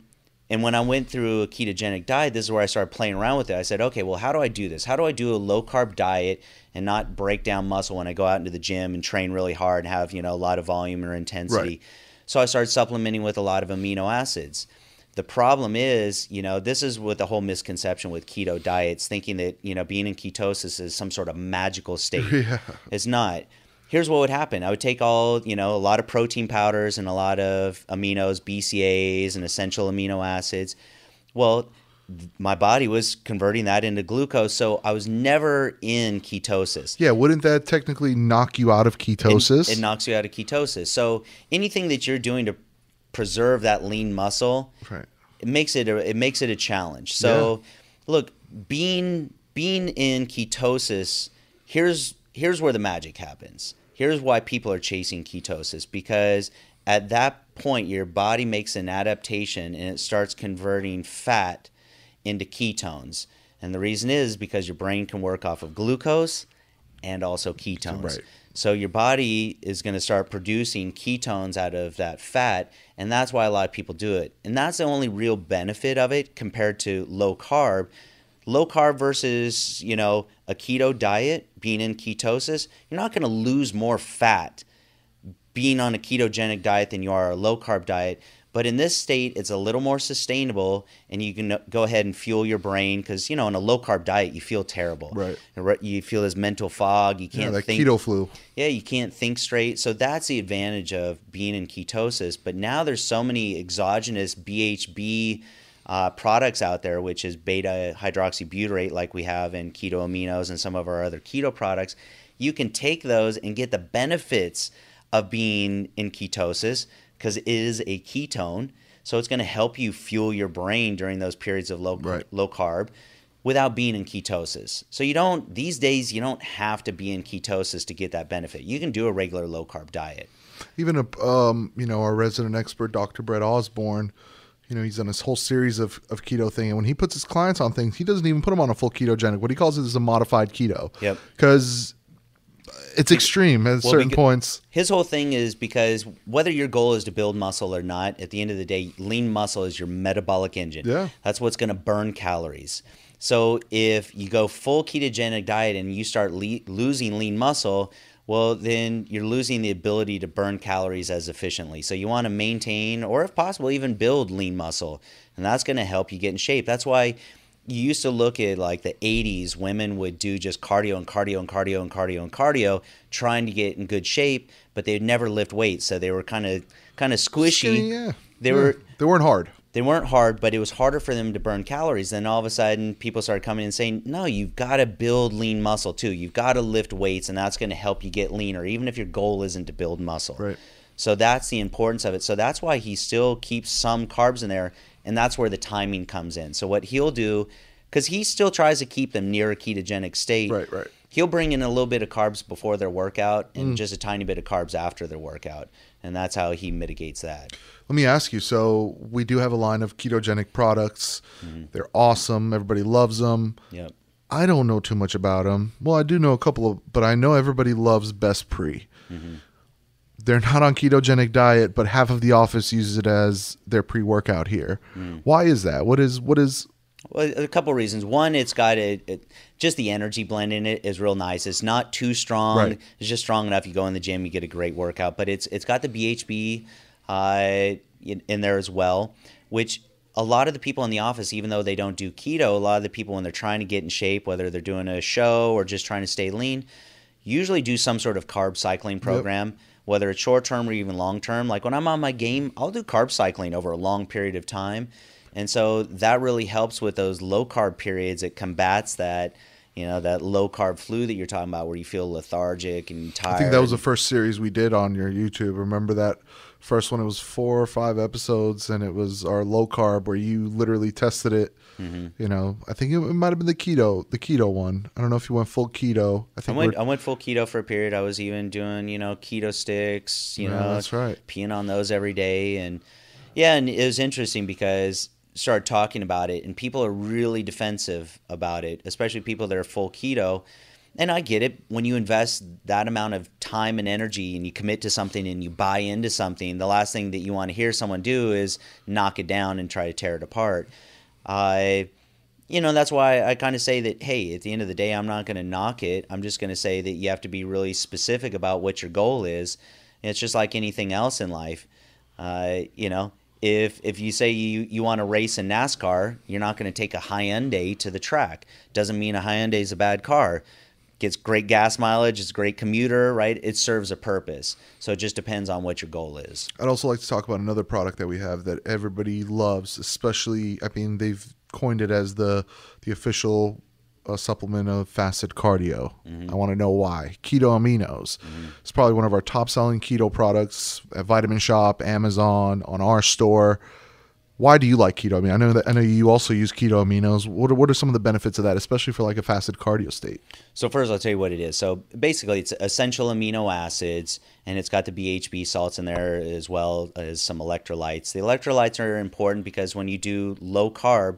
and when I went through a ketogenic diet, this is where I started playing around with it. I said, okay, well, how do I do this? How do I do a low carb diet and not break down muscle when I go out into the gym and train really hard and have, you know, a lot of volume or intensity?
Right.
So I started supplementing with a lot of amino acids. The problem is, you know, this is with the whole misconception with keto diets, thinking that, you know, being in ketosis is some sort of magical state.
Yeah.
It's not. Here's what would happen. I would take all, you know, a lot of protein powders and a lot of aminos, BCAAs and essential amino acids. Well, th- my body was converting that into glucose, so I was never in ketosis.
Yeah, wouldn't that technically knock you out of ketosis?
It, it knocks you out of ketosis. So anything that you're doing to preserve that lean muscle,
right.
it makes it a, it makes it a challenge. So look, being being in ketosis, here's here's where the magic happens. Here's why people are chasing ketosis because at that point your body makes an adaptation and it starts converting fat into ketones. And the reason is because your brain can work off of glucose and also ketones.
Right.
So your body is going to start producing ketones out of that fat, and that's why a lot of people do it. And that's the only real benefit of it compared to low carb. Low carb versus, you know, a keto diet, being in ketosis, you're not going to lose more fat being on a ketogenic diet than you are a low carb diet. But in this state, it's a little more sustainable, and you can uh, go ahead and fuel your brain because you know, on a low carb diet, you feel terrible.
Right.
You feel this mental fog. You can't
that
think.
keto flu.
Yeah, you can't think straight. So that's the advantage of being in ketosis. But now there's so many exogenous BHB uh, products out there, which is beta hydroxybutyrate, like we have in keto aminos and some of our other keto products. You can take those and get the benefits of being in ketosis because it is a ketone. So it's going to help you fuel your brain during those periods of low
Right.
low carb without being in ketosis. So you don't these days you don't have to be in ketosis to get that benefit. You can do a regular low carb diet.
Even a, um, you know, our resident expert, Dr. Brett Osborn, you know, he's done this whole series of, of keto thing. And when he puts his clients on things, he doesn't even put them on a full ketogenic. What he calls it is a modified keto.
Yep.
Because it's extreme at
Well,
certain points.
His whole thing is because whether your goal is to build muscle or not, at the end of the day, lean muscle is your metabolic engine.
Yeah.
That's what's going to burn calories. So if you go full ketogenic diet and you start le- losing lean muscle, well, then you're losing the ability to burn calories as efficiently. So you want to maintain, or if possible, even build lean muscle. And that's going to help you get in shape. That's why you used to look at like the 80s, women would do just cardio and cardio and cardio and cardio and cardio, trying to get in good shape, but they'd never lift weights. So they were kind of kind of squishy.
Skinny, yeah.
They
Yeah.
were
They weren't hard.
They weren't hard, but it was harder for them to burn calories. Then all of a sudden, people started coming in and saying, "No, you've got to build lean muscle too. You've got to lift weights, and that's going to help you get leaner, even if your goal isn't to build muscle."
Right.
So that's the importance of it. So that's why he still keeps some carbs in there, and that's where the timing comes in. So what he'll do, because he still tries to keep them near a ketogenic state.
Right, right.
He'll bring in a little bit of carbs before their workout and
Mm.
just a tiny bit of carbs after their workout, and that's how he mitigates that.
Let me ask you. So we do have a line of ketogenic products.
Mm-hmm.
They're awesome. Everybody loves them.
Yep.
I don't know too much about them. Well, I do know a couple of, but I know everybody loves Best Pre. They're not on ketogenic diet, but half of the office uses it as their pre-workout here. Why is that? What is what is?
Well, a couple of reasons. One, it's got a, it, just the energy blend in it is real nice. It's not too strong.
Right.
It's just strong enough. You go in the gym, you get a great workout. But it's it's got the BHB Uh, in, in there as well, which a lot of the people in the office, even though they don't do keto, a lot of the people when they're trying to get in shape, whether they're doing a show or just trying to stay lean, usually do some sort of carb cycling program. Whether it's short term or even long term, like when I'm on my game, I'll do carb cycling over a long period of time. And so that really helps with those low carb periods. It combats that, You know that low carb flu that you're talking about, where you feel lethargic and tired.
I think that was the first series we did on your YouTube. Remember that first one? It was four or five episodes, and it was our low carb where you literally tested it.
Mm-hmm.
You know, I think it, it might have been the keto, the keto one. I don't know if you went full keto. I
I
think
went I went full keto for a period. I was even doing you know keto sticks. You
Yeah,
know,
that's right.
Peeing on those every day, and yeah, and it was interesting because started talking about it, and people are really defensive about it, especially people that are full keto. And I get it. When you invest that amount of time and energy and you commit to something and you buy into something, the last thing that you want to hear someone do is knock it down and try to tear it apart. I you know that's why i kind of say that hey at the end of the day i'm not going to knock it. I'm just going to say that you have to be really specific about what your goal is. It's just like anything else in life. Uh, you know if if you say you, you want to race in nascar you're not going to take a hyundai to the track. Doesn't mean a hyundai is a bad car gets great gas mileage it's a great commuter right it serves a purpose so it just depends on what your goal is
I'd also like to talk about another product that we have that everybody loves, especially. I mean, they've coined it as the the official uh, supplement of fasted cardio. I want to know why. Keto aminos. It's probably one of our top selling keto products at Vitamin Shoppe, Amazon, on our store. Why do you like keto? Mean, I know that I know you also use keto aminos. What are, what are some of the benefits of that, especially for like a fasted cardio state?
So first, I'll tell you what it is. So basically, it's essential amino acids, and it's got the BHB salts in there as well as some electrolytes. The electrolytes are important because when you do low carb,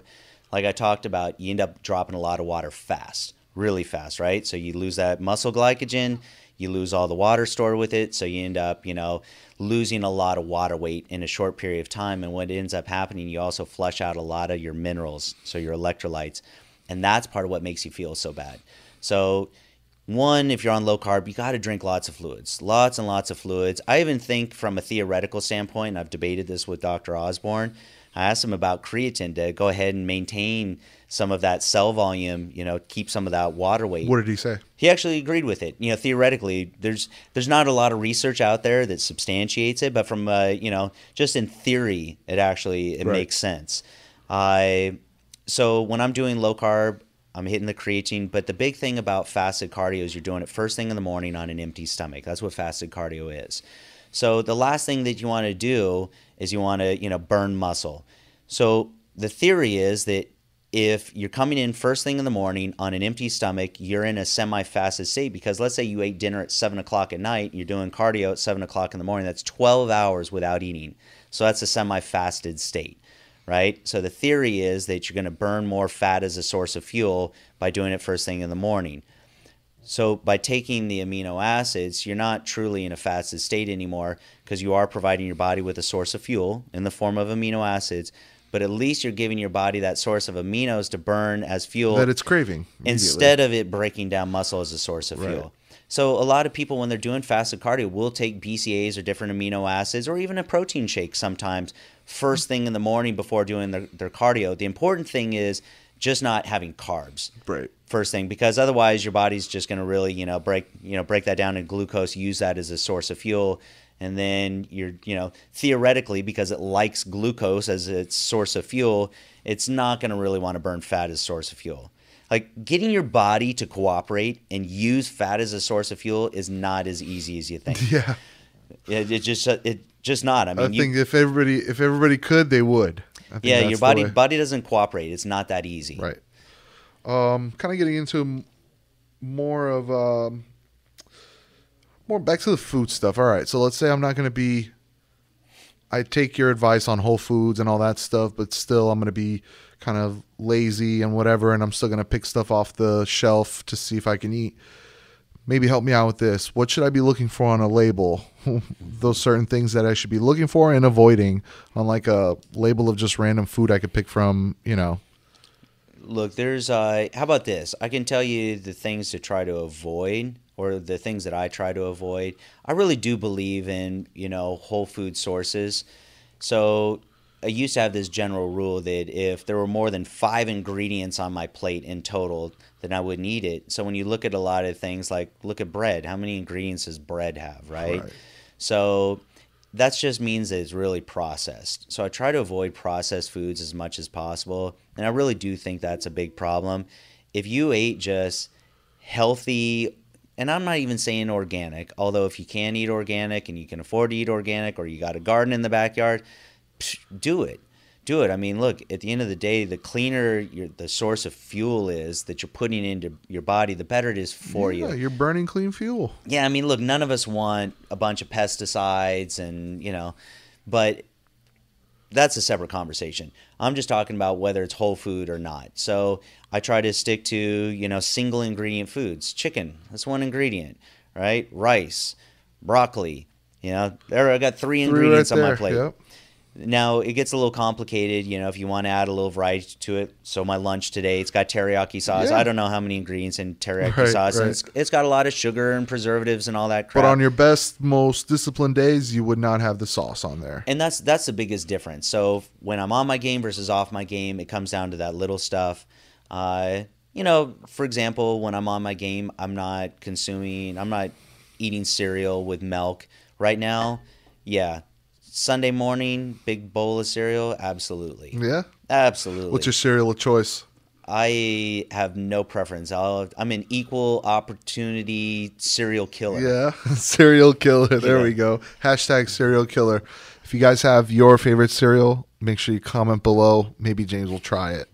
like I talked about, you end up dropping a lot of water fast, really fast, right? So you lose that muscle glycogen, you lose all the water stored with it, so you end up, you know, losing a lot of water weight in a short period of time. And what ends up happening, you also flush out a lot of your minerals, so your electrolytes, and that's part of what makes you feel so bad. So, one, if you're on low carb, you got to drink lots of fluids, lots and lots of fluids. I even think, from a theoretical standpoint, I've debated this with Dr. Osborn. I asked him about creatine to go ahead and maintain some of that cell volume, you know, keep some of that water weight.
What did he say?
He actually agreed with it. You know, theoretically, there's there's not a lot of research out there that substantiates it, but from uh, you know, just in theory, it actually it
Right.
makes sense. I so when I'm doing low carb, I'm hitting the creatine, but the big thing about fasted cardio is you're doing it first thing in the morning on an empty stomach. That's what fasted cardio is. So the last thing that you want to do is you want to, you know, burn muscle. So the theory is that if you're coming in first thing in the morning on an empty stomach, you're in a semi-fasted state because let's say you ate dinner at seven o'clock at night, you're doing cardio at seven o'clock in the morning. That's 12 hours without eating. So that's a semi-fasted state, right? So the theory is that you're going to burn more fat as a source of fuel by doing it first thing in the morning. So by taking the amino acids, you're not truly in a fasted state anymore because you are providing your body with a source of fuel in the form of amino acids, but at least you're giving your body that source of aminos to burn as fuel
That it's craving
instead of it breaking down muscle as a source of
Right.
fuel. So a lot of people when they're doing fasted cardio will take BCAAs or different amino acids or even a protein shake sometimes first thing in the morning before doing their, their cardio. The important thing is just not having carbs
right.
first thing because otherwise your body's just going to really you know break you know break that down in glucose use that as a source of fuel and then you're you know theoretically because it likes glucose as its source of fuel it's not going to really want to burn fat as a source of fuel like getting your body to cooperate and use fat as a source of fuel is not as easy as you think
Yeah.
it, it just it just not i mean
I
you,
think if everybody if everybody could, they would.
Yeah your body body doesn't cooperate it's not that easy
Right. Um, kind of getting into more of um, more back to the food stuff. All right. So let's say I'm not going to be. I take your advice on whole foods and all that stuff, but still I'm going to be kind of lazy and whatever, and I'm still going to pick stuff off the shelf to see if I can eat. Maybe help me out with this. What should I be looking for on a label? Those certain things that I should be looking for and avoiding on like a label of just random food I could pick from, you know.
Look, there's uh how about this? I can tell you the things to try to avoid or the things that I try to avoid. I really do believe in, you know, whole food sources. So I used to have this general rule that if there were more than five ingredients on my plate in total, then I wouldn't eat it. So when you look at a lot of things like look at bread, how many ingredients does bread have, right?
Right.
So that just means that it's really processed. So I try to avoid processed foods as much as possible. And I really do think that's a big problem. if you ate just healthy and I'm not even saying organic, although if you can eat organic and you can afford to eat organic or you got a garden in the backyard, psh, do it. Do it. I mean, look, at the end of the day, the cleaner your, the source of fuel is that you're putting into your body, the better it is for
yeah,
you.
you're burning clean fuel.
Yeah, I mean, look, none of us want a bunch of pesticides and, you know, but that's a separate conversation. I'm just talking about whether it's whole food or not. So I try to stick to, you know, single ingredient foods. Chicken, that's one ingredient, right? Rice, broccoli. You know, there I got three,
Three
ingredients
right
on my plate.
yep.
Now it gets a little complicated, you know, if you want to add a little variety to it. So my lunch today, it's got teriyaki sauce.
Yeah.
I don't know how many ingredients in teriyaki
Right,
sauce. And
right.
it's, it's got a lot of sugar and preservatives and all that crap.
But on your best, most disciplined days, you would not have the sauce on there.
and that's that's the biggest difference. So when I'm on my game versus off my game, it comes down to that little stuff. Uh, you know, for example, when I'm on my game, I'm not consuming, I'm not eating cereal with milk right now. Yeah, Sunday morning, big bowl of cereal, absolutely,
Yeah.
absolutely.
What's your cereal of choice?
I have no preference. I'll, I'm an equal opportunity serial killer.
Yeah, serial killer. There
Yeah.
we go. Hashtag serial killer. If you guys have your favorite cereal, make sure you comment below. Maybe James will try it.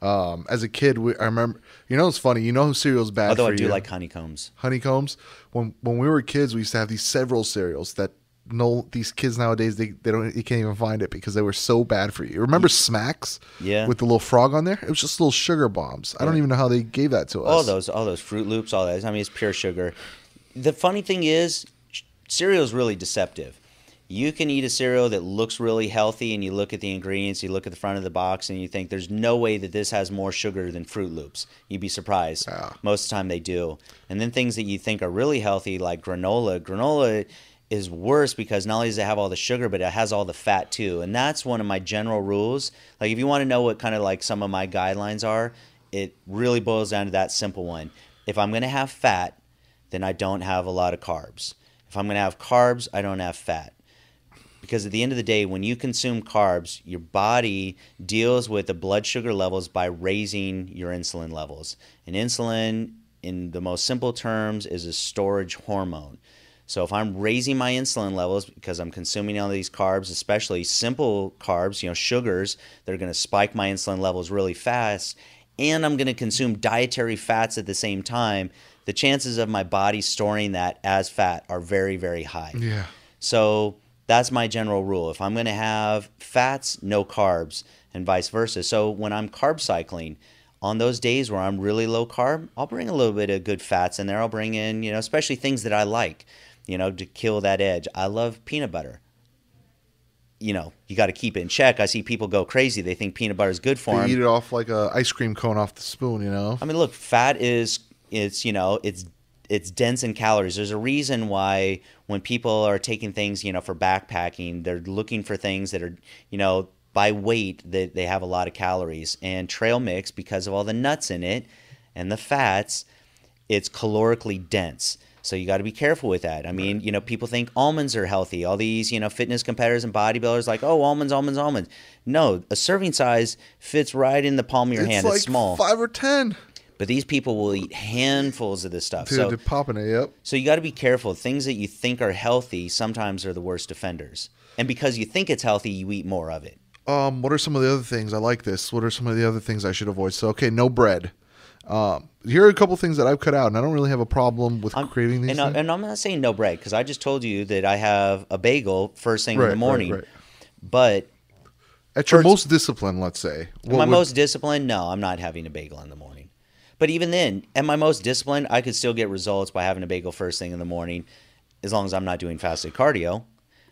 Um, as a kid, we, I remember. You know, it's funny. You know who cereal's bad
Although
for
I do
you?
like honeycombs.
honeycombs. When when we were kids, we used to have these several cereals that no these kids nowadays they, they don't you can't even find it because they were so bad for you. Remember Smacks?
Yeah.
With the little frog on there? It was just little sugar bombs. I don't even know how they gave that to us.
all those all those Froot Loops all that i mean it's pure sugar the funny thing is cereal is really deceptive you can eat a cereal that looks really healthy and you look at the ingredients you look at the front of the box and you think there's no way that this has more sugar than Froot Loops you'd be surprised
Yeah.
most of the time they do and then things that you think are really healthy like granola granola is worse because not only does it have all the sugar but it has all the fat too. And that's one of my general rules. Like if you want to know what kind of like some of my guidelines are it really boils down to that simple one. If i'm going to have fat then i don't have a lot of carbs. If i'm going to have carbs i don't have fat. Because at the end of the day when you consume carbs your body deals with the blood sugar levels by raising your insulin levels. And insulin in the most simple terms is a storage hormone so if i'm raising my insulin levels because i'm consuming all these carbs especially simple carbs you know sugars that are going to spike my insulin levels really fast and i'm going to consume dietary fats at the same time the chances of my body storing that as fat are very very high
Yeah.
so that's my general rule. If I'm going to have fats, no carbs, and vice versa. So when I'm carb cycling, on those days where I'm really low carb, I'll bring a little bit of good fats in there. I'll bring in, you know, especially things that I like, you know, to kill that edge. I love peanut butter. You know, you got to keep it in check. I see people go crazy. They think peanut butter is good for
They
them.
eat it off like a ice cream cone off the spoon, you know?
I mean, look, fat is it's you know it's it's dense in calories. There's a reason why when people are taking things you know for backpacking, they're looking for things that are you know by weight that they have a lot of calories. And trail mix because of all the nuts in it and the fats, it's calorically dense. So you got to be careful with that. I mean, you know, people think almonds are healthy. All these, you know, fitness competitors and bodybuilders like, oh, almonds, almonds, almonds. No, a serving size fits right in the palm of your
it's
hand.
like
it's small.
five or ten.
But these people will eat handfuls of this stuff.
Dude,
so,
they're popping it, yep.
so you got to be careful. Things that you think are healthy sometimes are the worst offenders. And because you think it's healthy, you eat more of it.
Um, what are some of the other things? I like this. What are some of the other things I should avoid? So, okay, no bread. Um, here are a couple things that I've cut out, and I don't really have a problem with
I'm-
craving these
and, I, and I'm not saying no bread because I just told you that I have a bagel first thing in the morning.
right.
But
At your
first-
most disciplined, let's say.
my
would-
most disciplined, no, I'm not having a bagel in the morning. But even then, at my most disciplined, I could still get results by having a bagel first thing in the morning, as long as I'm not doing fasted cardio.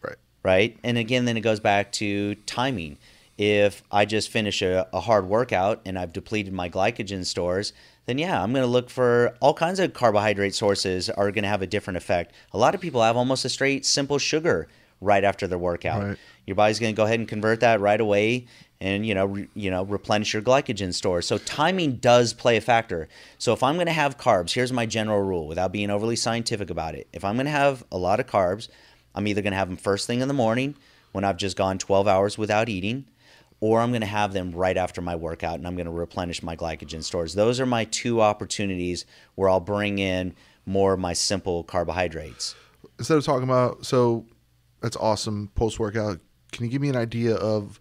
Right.
right? And again, then it goes back to timing. If I just finish a, a hard workout and I've depleted my glycogen stores, then yeah, I'm going to look for all kinds of carbohydrate sources are going to have a different effect. A lot of people have almost a straight simple sugar right after their workout.
Right.
Your body's going to go ahead and convert that right away and you know re, you know replenish your glycogen stores. So timing does play a factor. So if I'm going to have carbs, here's my general rule without being overly scientific about it. If I'm going to have a lot of carbs, I'm either going to have them first thing in the morning when I've just gone 12 hours without eating, or I'm going to have them right after my workout and I'm going to replenish my glycogen stores. Those are my two opportunities where I'll bring in more of my simple carbohydrates.
Instead of talking about, so that's awesome post workout. Can you give me an idea of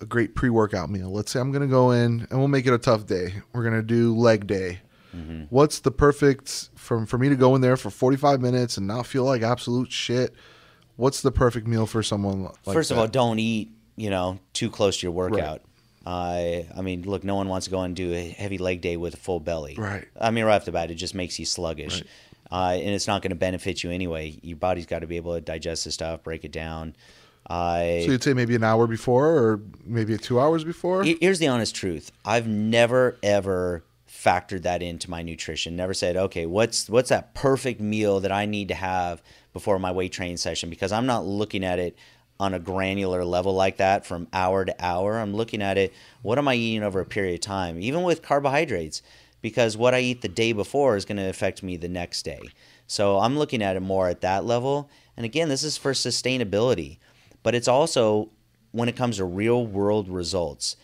a great pre workout meal? Let's say I'm going to go in and we'll make it a tough day. We're going to do leg day. Mm-hmm. What's the perfect from for me to go in there for 45 minutes and not feel like absolute shit? What's the perfect meal for someone like
First
that?
of all, don't eat, you know, too close to your workout. Right. Uh, I mean, look, no one wants to go and do a heavy leg day with a full belly.
Right.
I mean, right off the bat, it just makes you sluggish. Right. Uh, and it's not going to benefit you anyway. Your body's got to be able to digest the stuff, break it down.
Uh, so you'd say maybe an hour before, or maybe two hours before.
Here's the honest truth: I've never ever factored that into my nutrition. Never said, okay, what's what's that perfect meal that I need to have before my weight training session? Because I'm not looking at it on a granular level like that from hour to hour. I'm looking at it, what am I eating over a period of time? Even with carbohydrates, because what I eat the day before is going to affect me the next day. So I'm looking at it more at that level. And again, this is for sustainability, but it's also when it comes to real world results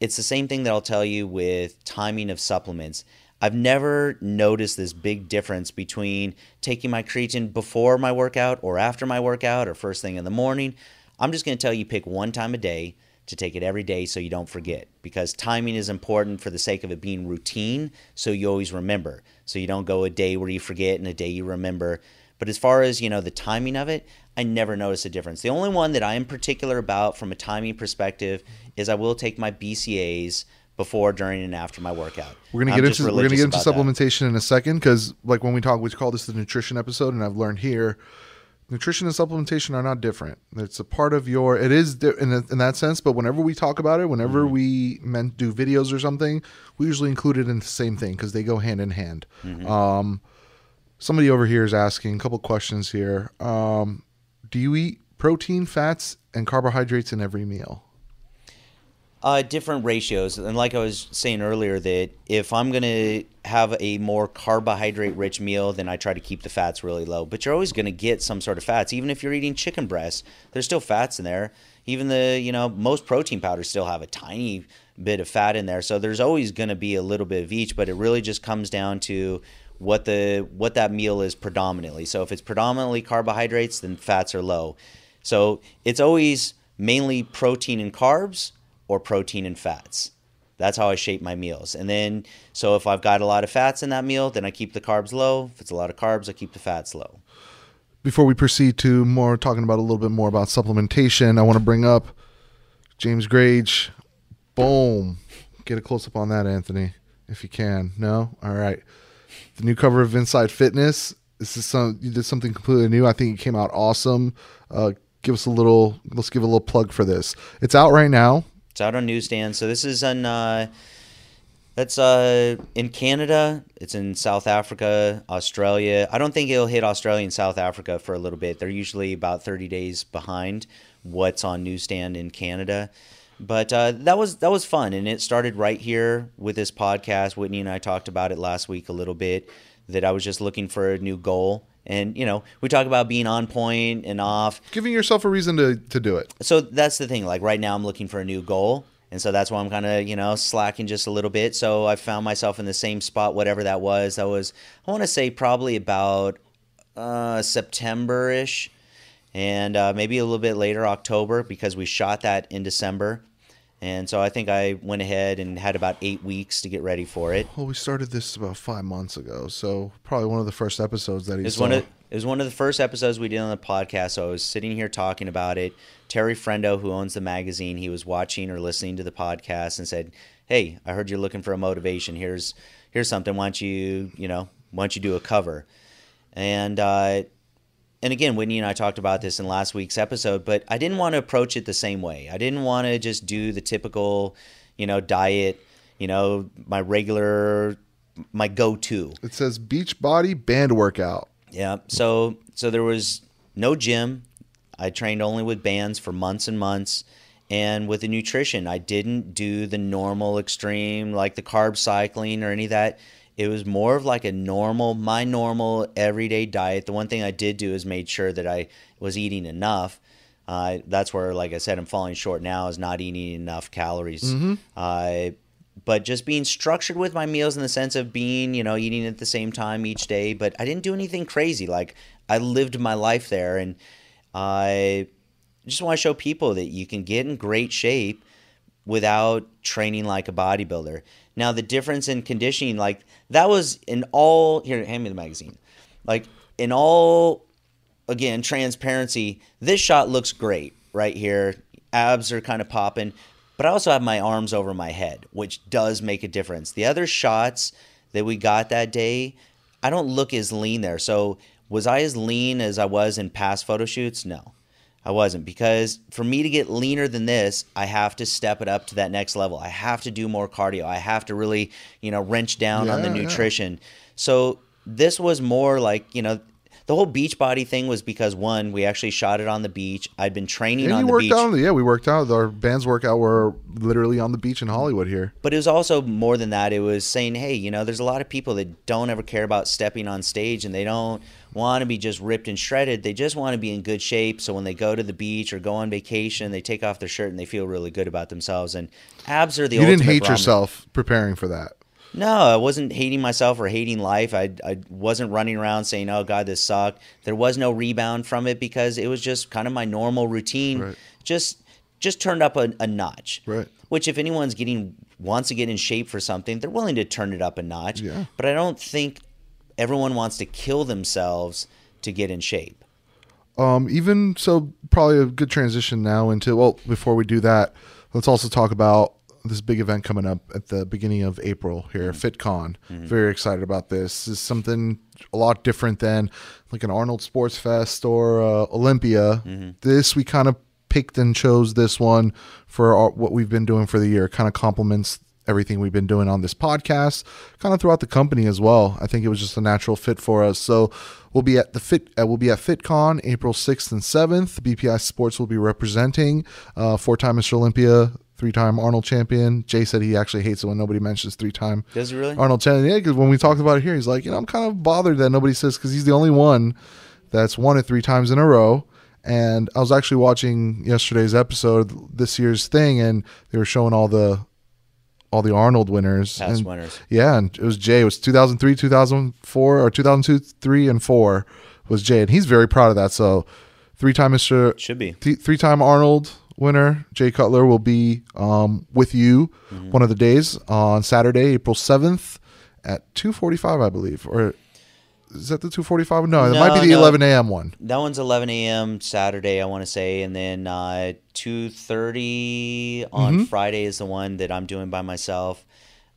it's the same thing that I'll tell you with timing of supplements. I've never noticed this big difference between taking my creatine before my workout or after my workout or first thing in the morning. I'm just going to tell you pick one time a day to take it every day so you don't forget because timing is important for the sake of it being routine so you always remember. So you don't go a day where you forget and a day you remember. But as far as, you know, the timing of it, I never notice a difference. The only one that I am particular about from a timing perspective is I will take my BCAAs before, during, and after my workout.
We're gonna get into we're gonna get into supplementation that. in a second because, like, when we talk, we call this the nutrition episode, and I've learned here, nutrition and supplementation are not different. It's a part of your. It is in, in that sense, but whenever we talk about it, whenever mm-hmm. we meant do videos or something, we usually include it in the same thing because they go hand in hand. Mm-hmm. Um, somebody over here is asking a couple questions here. Um, do you eat protein, fats, and carbohydrates in every meal?
Uh, different ratios, and like I was saying earlier, that if I'm gonna have a more carbohydrate-rich meal, then I try to keep the fats really low. But you're always gonna get some sort of fats, even if you're eating chicken breast. There's still fats in there. Even the you know most protein powders still have a tiny bit of fat in there, so there's always gonna be a little bit of each. But it really just comes down to what the what that meal is predominantly. So if it's predominantly carbohydrates, then fats are low. So it's always mainly protein and carbs or protein and fats. That's how I shape my meals. And then so if I've got a lot of fats in that meal, then I keep the carbs low. If it's a lot of carbs, I keep the fats low.
Before we proceed to more talking about a little bit more about supplementation, I want to bring up James Grage. Boom. Get a close up on that, Anthony, if you can. No? All right the new cover of Inside Fitness. This is some you did something completely new. I think it came out awesome. Uh, give us a little. Let's give a little plug for this. It's out right now.
It's out on newsstands. So this is on. Uh, that's uh, in Canada. It's in South Africa, Australia. I don't think it'll hit Australia and South Africa for a little bit. They're usually about 30 days behind what's on newsstand in Canada. But uh, that was that was fun, and it started right here with this podcast. Whitney and I talked about it last week a little bit. That I was just looking for a new goal, and you know we talk about being on point and off,
giving yourself a reason to to do it.
So that's the thing. Like right now, I'm looking for a new goal, and so that's why I'm kind of you know slacking just a little bit. So I found myself in the same spot, whatever that was. That was I want to say probably about uh, September ish and uh, maybe a little bit later, October, because we shot that in December. And so I think I went ahead and had about eight weeks to get ready for it.
Well, we started this about five months ago, so probably one of the first episodes that he
it was
saw.
One of, it was one of the first episodes we did on the podcast. So I was sitting here talking about it. Terry Frendo, who owns the magazine, he was watching or listening to the podcast and said, "Hey, I heard you're looking for a motivation. Here's here's something. Why don't you you know why don't you do a cover?" And uh, and again, Whitney and I talked about this in last week's episode, but I didn't want to approach it the same way. I didn't want to just do the typical, you know, diet, you know, my regular, my go-to.
It says beach body band workout.
Yeah. So, so there was no gym. I trained only with bands for months and months. And with the nutrition, I didn't do the normal extreme, like the carb cycling or any of that it was more of like a normal, my normal everyday diet. The one thing I did do is made sure that I was eating enough. Uh, that's where, like I said, I'm falling short now is not eating enough calories.
Mm-hmm.
Uh, but just being structured with my meals in the sense of being, you know, eating at the same time each day. But I didn't do anything crazy. Like I lived my life there, and I just want to show people that you can get in great shape without training like a bodybuilder. Now the difference in conditioning, like that was in all here, hand me the magazine. Like in all again, transparency, this shot looks great right here. Abs are kind of popping, but I also have my arms over my head, which does make a difference. The other shots that we got that day, I don't look as lean there. So was I as lean as I was in past photo shoots? No. I wasn't because for me to get leaner than this, I have to step it up to that next level. I have to do more cardio. I have to really, you know, wrench down on the
Yeah, yeah.
nutrition. So this was more like, you know, the whole beach body thing was because one, we actually shot it on the beach. I'd been training
And
on the
worked
beach.
out. Yeah, we worked out. Our band's workout were literally on the beach in Hollywood here.
But it was also more than that. It was saying, hey, you know, there's a lot of people that don't ever care about stepping on stage and they don't want to be just ripped and shredded. They just want to be in good shape. So when they go to the beach or go on vacation, they take off their shirt and they feel really good about themselves. And abs are the
You didn't hate
barometer.
yourself preparing for that.
No, I wasn't hating myself or hating life. I, I wasn't running around saying, oh, God, this sucked. There was no rebound from it because it was just kind of my normal routine.
Right.
Just just turned up a, a notch.
Right.
Which, if anyone's getting wants to get in shape for something, they're willing to turn it up a notch.
Yeah.
But I don't think everyone wants to kill themselves to get in shape.
Um, even so, probably a good transition now into well. Before we do that, let's also talk about this big event coming up at the beginning of April here, FitCon. Very excited about this. This is something a lot different than like an Arnold Sports Fest or uh, Olympia. This we kind of picked and chose this one for our, what we've been doing for the year. Kind of complements everything we've been doing on this podcast, kind of throughout the company as well. I think it was just a natural fit for us. So we'll be at the Fit, uh, we'll be at FitCon April sixth and seventh. BPI Sports will be representing uh, four-time Mr. Olympia, three-time Arnold champion. Jay said he actually hates it when nobody mentions three-time
Does he really?
Arnold champion. Yeah, because when we talked about it here, he's like, you know, I'm kind of bothered that nobody says because he's the only one that's won it three times in a row. And I was actually watching yesterday's episode, this year's thing, and they were showing all the all the Arnold winners.
Past
and,
winners.
Yeah, and it was Jay. It was 2003, 2004, or 2002, 3, and 4 was Jay. And he's very proud of that. So three time Mr.
Should be.
Th- three time Arnold winner Jay Cutler will be um, with you one of the days on Saturday, April 7th at 2.45, I believe. Or is that the 2.45? No, it might be the
no.
11 a.m. one.
That one's 11 a.m. Saturday, I want to say, and then uh, 2:30 on
Mm-hmm.
Friday is the one that I'm doing by myself.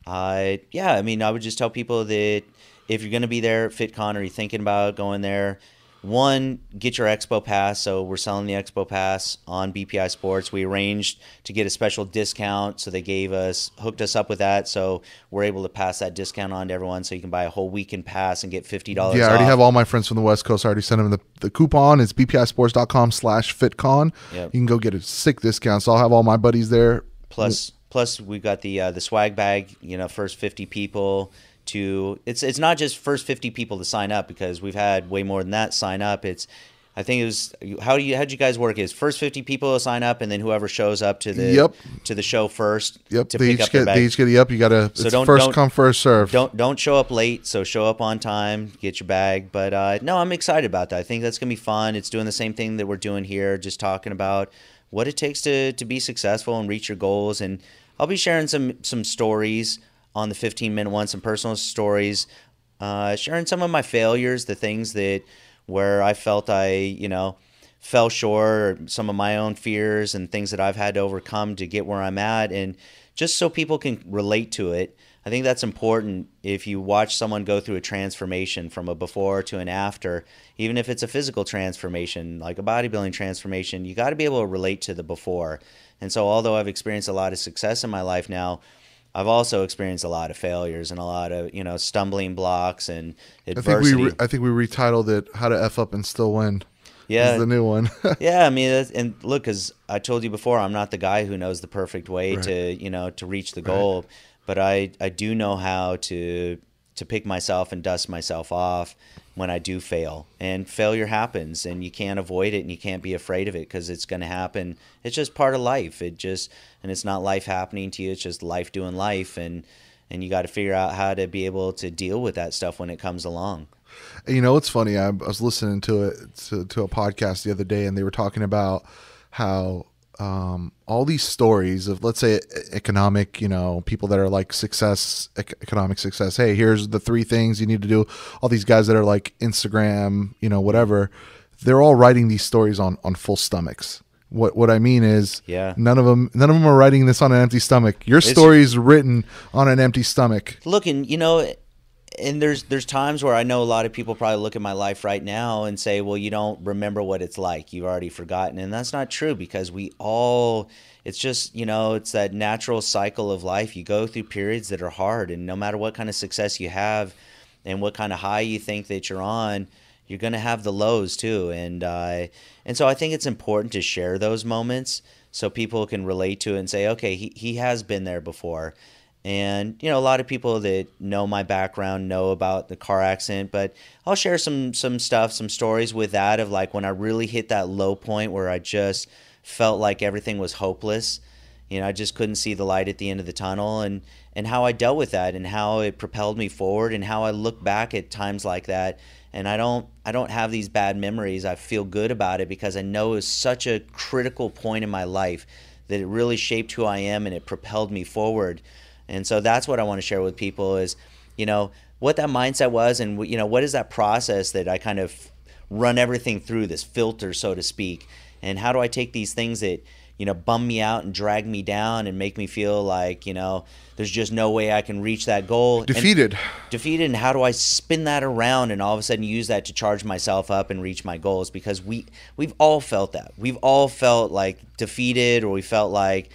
Uh, yeah, I mean, I would just tell people that if you're going to be there at FitCon or you're thinking about going there, one, get your Expo Pass. So we're selling the Expo Pass on BPI Sports. We arranged to get a special discount, so they gave us hooked us up with that. So we're able to pass that discount on to everyone, so you can buy a whole weekend pass and get fifty dollars.
Yeah, I already
off.
have all my friends from the West Coast. I already sent them the, the coupon. It's bpisports.com slash fitcon.
Yep.
You can go get a sick discount. So I'll have all my buddies there.
Plus, plus we've got the uh, the swag bag. You know, first fifty people to it's it's not just first fifty people to sign up because we've had way more than that sign up. It's I think it was how do you how'd you guys work? Is first fifty people to sign up and then whoever shows up to the
Yep.
to the show first
Yep.
to
They
pick
each
up
get,
bag.
they each get, yep. You got to,
So
it's
don't-
1st
don't-
come, first serve.
don't don't show up late so show up on time get your bag but uh, no i'm excited about that i think that's going to be fun it's doing the same thing that we're doing here just talking about what it takes to to be successful and reach your goals and i'll be sharing some some stories on the 15 minute one some personal stories uh, sharing some of my failures the things that where i felt i you know fell short or some of my own fears and things that I've had to overcome to get where I'm at and just so people can relate to it. I think that's important if you watch someone go through a transformation from a before to an after, even if it's a physical transformation, like a bodybuilding transformation, you got to be able to relate to the before. And so although I've experienced a lot of success in my life now, I've also experienced a lot of failures and a lot of, you know, stumbling blocks and adversity.
I think we re- I think we retitled it "How to F Up and Still Win."
yeah.
is the new one.
yeah, I mean, and look, because I told you before, I'm not the guy who knows the perfect way
Right.
to, you know, to reach the goal, but I, I do know how to to pick myself and dust myself off when I do fail. And failure happens and you can't avoid it and you can't be afraid of it because it's going to happen. It's just part of life. It just and it's not life happening to you, it's just life doing life and and you got to figure out how to be able to deal with that stuff when it comes along.
You know, it's funny. I, was listening to it to, to a podcast the other day, and they were talking about how um, all these stories of let's say economic you know people that are like success economic success. Hey here's the three things you need to do. All these guys that are like instagram you know whatever they're all writing these stories on on full stomachs. What what i mean is
yeah.
none of them none of them are writing this on an empty stomach. Your story is written on an empty stomach.
Looking you know and there's there's times where I know a lot of people probably look at my life right now and say, "Well, you don't remember what it's like. You've already forgotten." And that's not true because we all it's just, you know, it's that natural cycle of life. You go through periods that are hard and no matter what kind of success you have and what kind of high you think that you're on, you're going to have the lows too. And uh and so I think it's important to share those moments so people can relate to it and say, "Okay, he he has been there before." And you know, a lot of people that know my background know about the car accident, but I'll share some some stuff, some stories with that of like when I really hit that low point where I just felt like everything was hopeless. You know, I just couldn't see the light at the end of the tunnel and and how I dealt with that and how it propelled me forward and how I look back at times like that and I don't I don't have these bad memories. I feel good about it because I know it was such a critical point in my life that it really shaped who I am and it propelled me forward. And so that's what I want to share with people is, you know, what that mindset was and you know, what is that process that I kind of run everything through this filter so to speak? And how do I take these things that you know bum me out and drag me down and make me feel like you know there's just no way I can reach that goal?
Defeated.
And defeated and how do I spin that around and all of a sudden use that to charge myself up and reach my goals? Because we we've all felt that. We've all felt like defeated or we felt like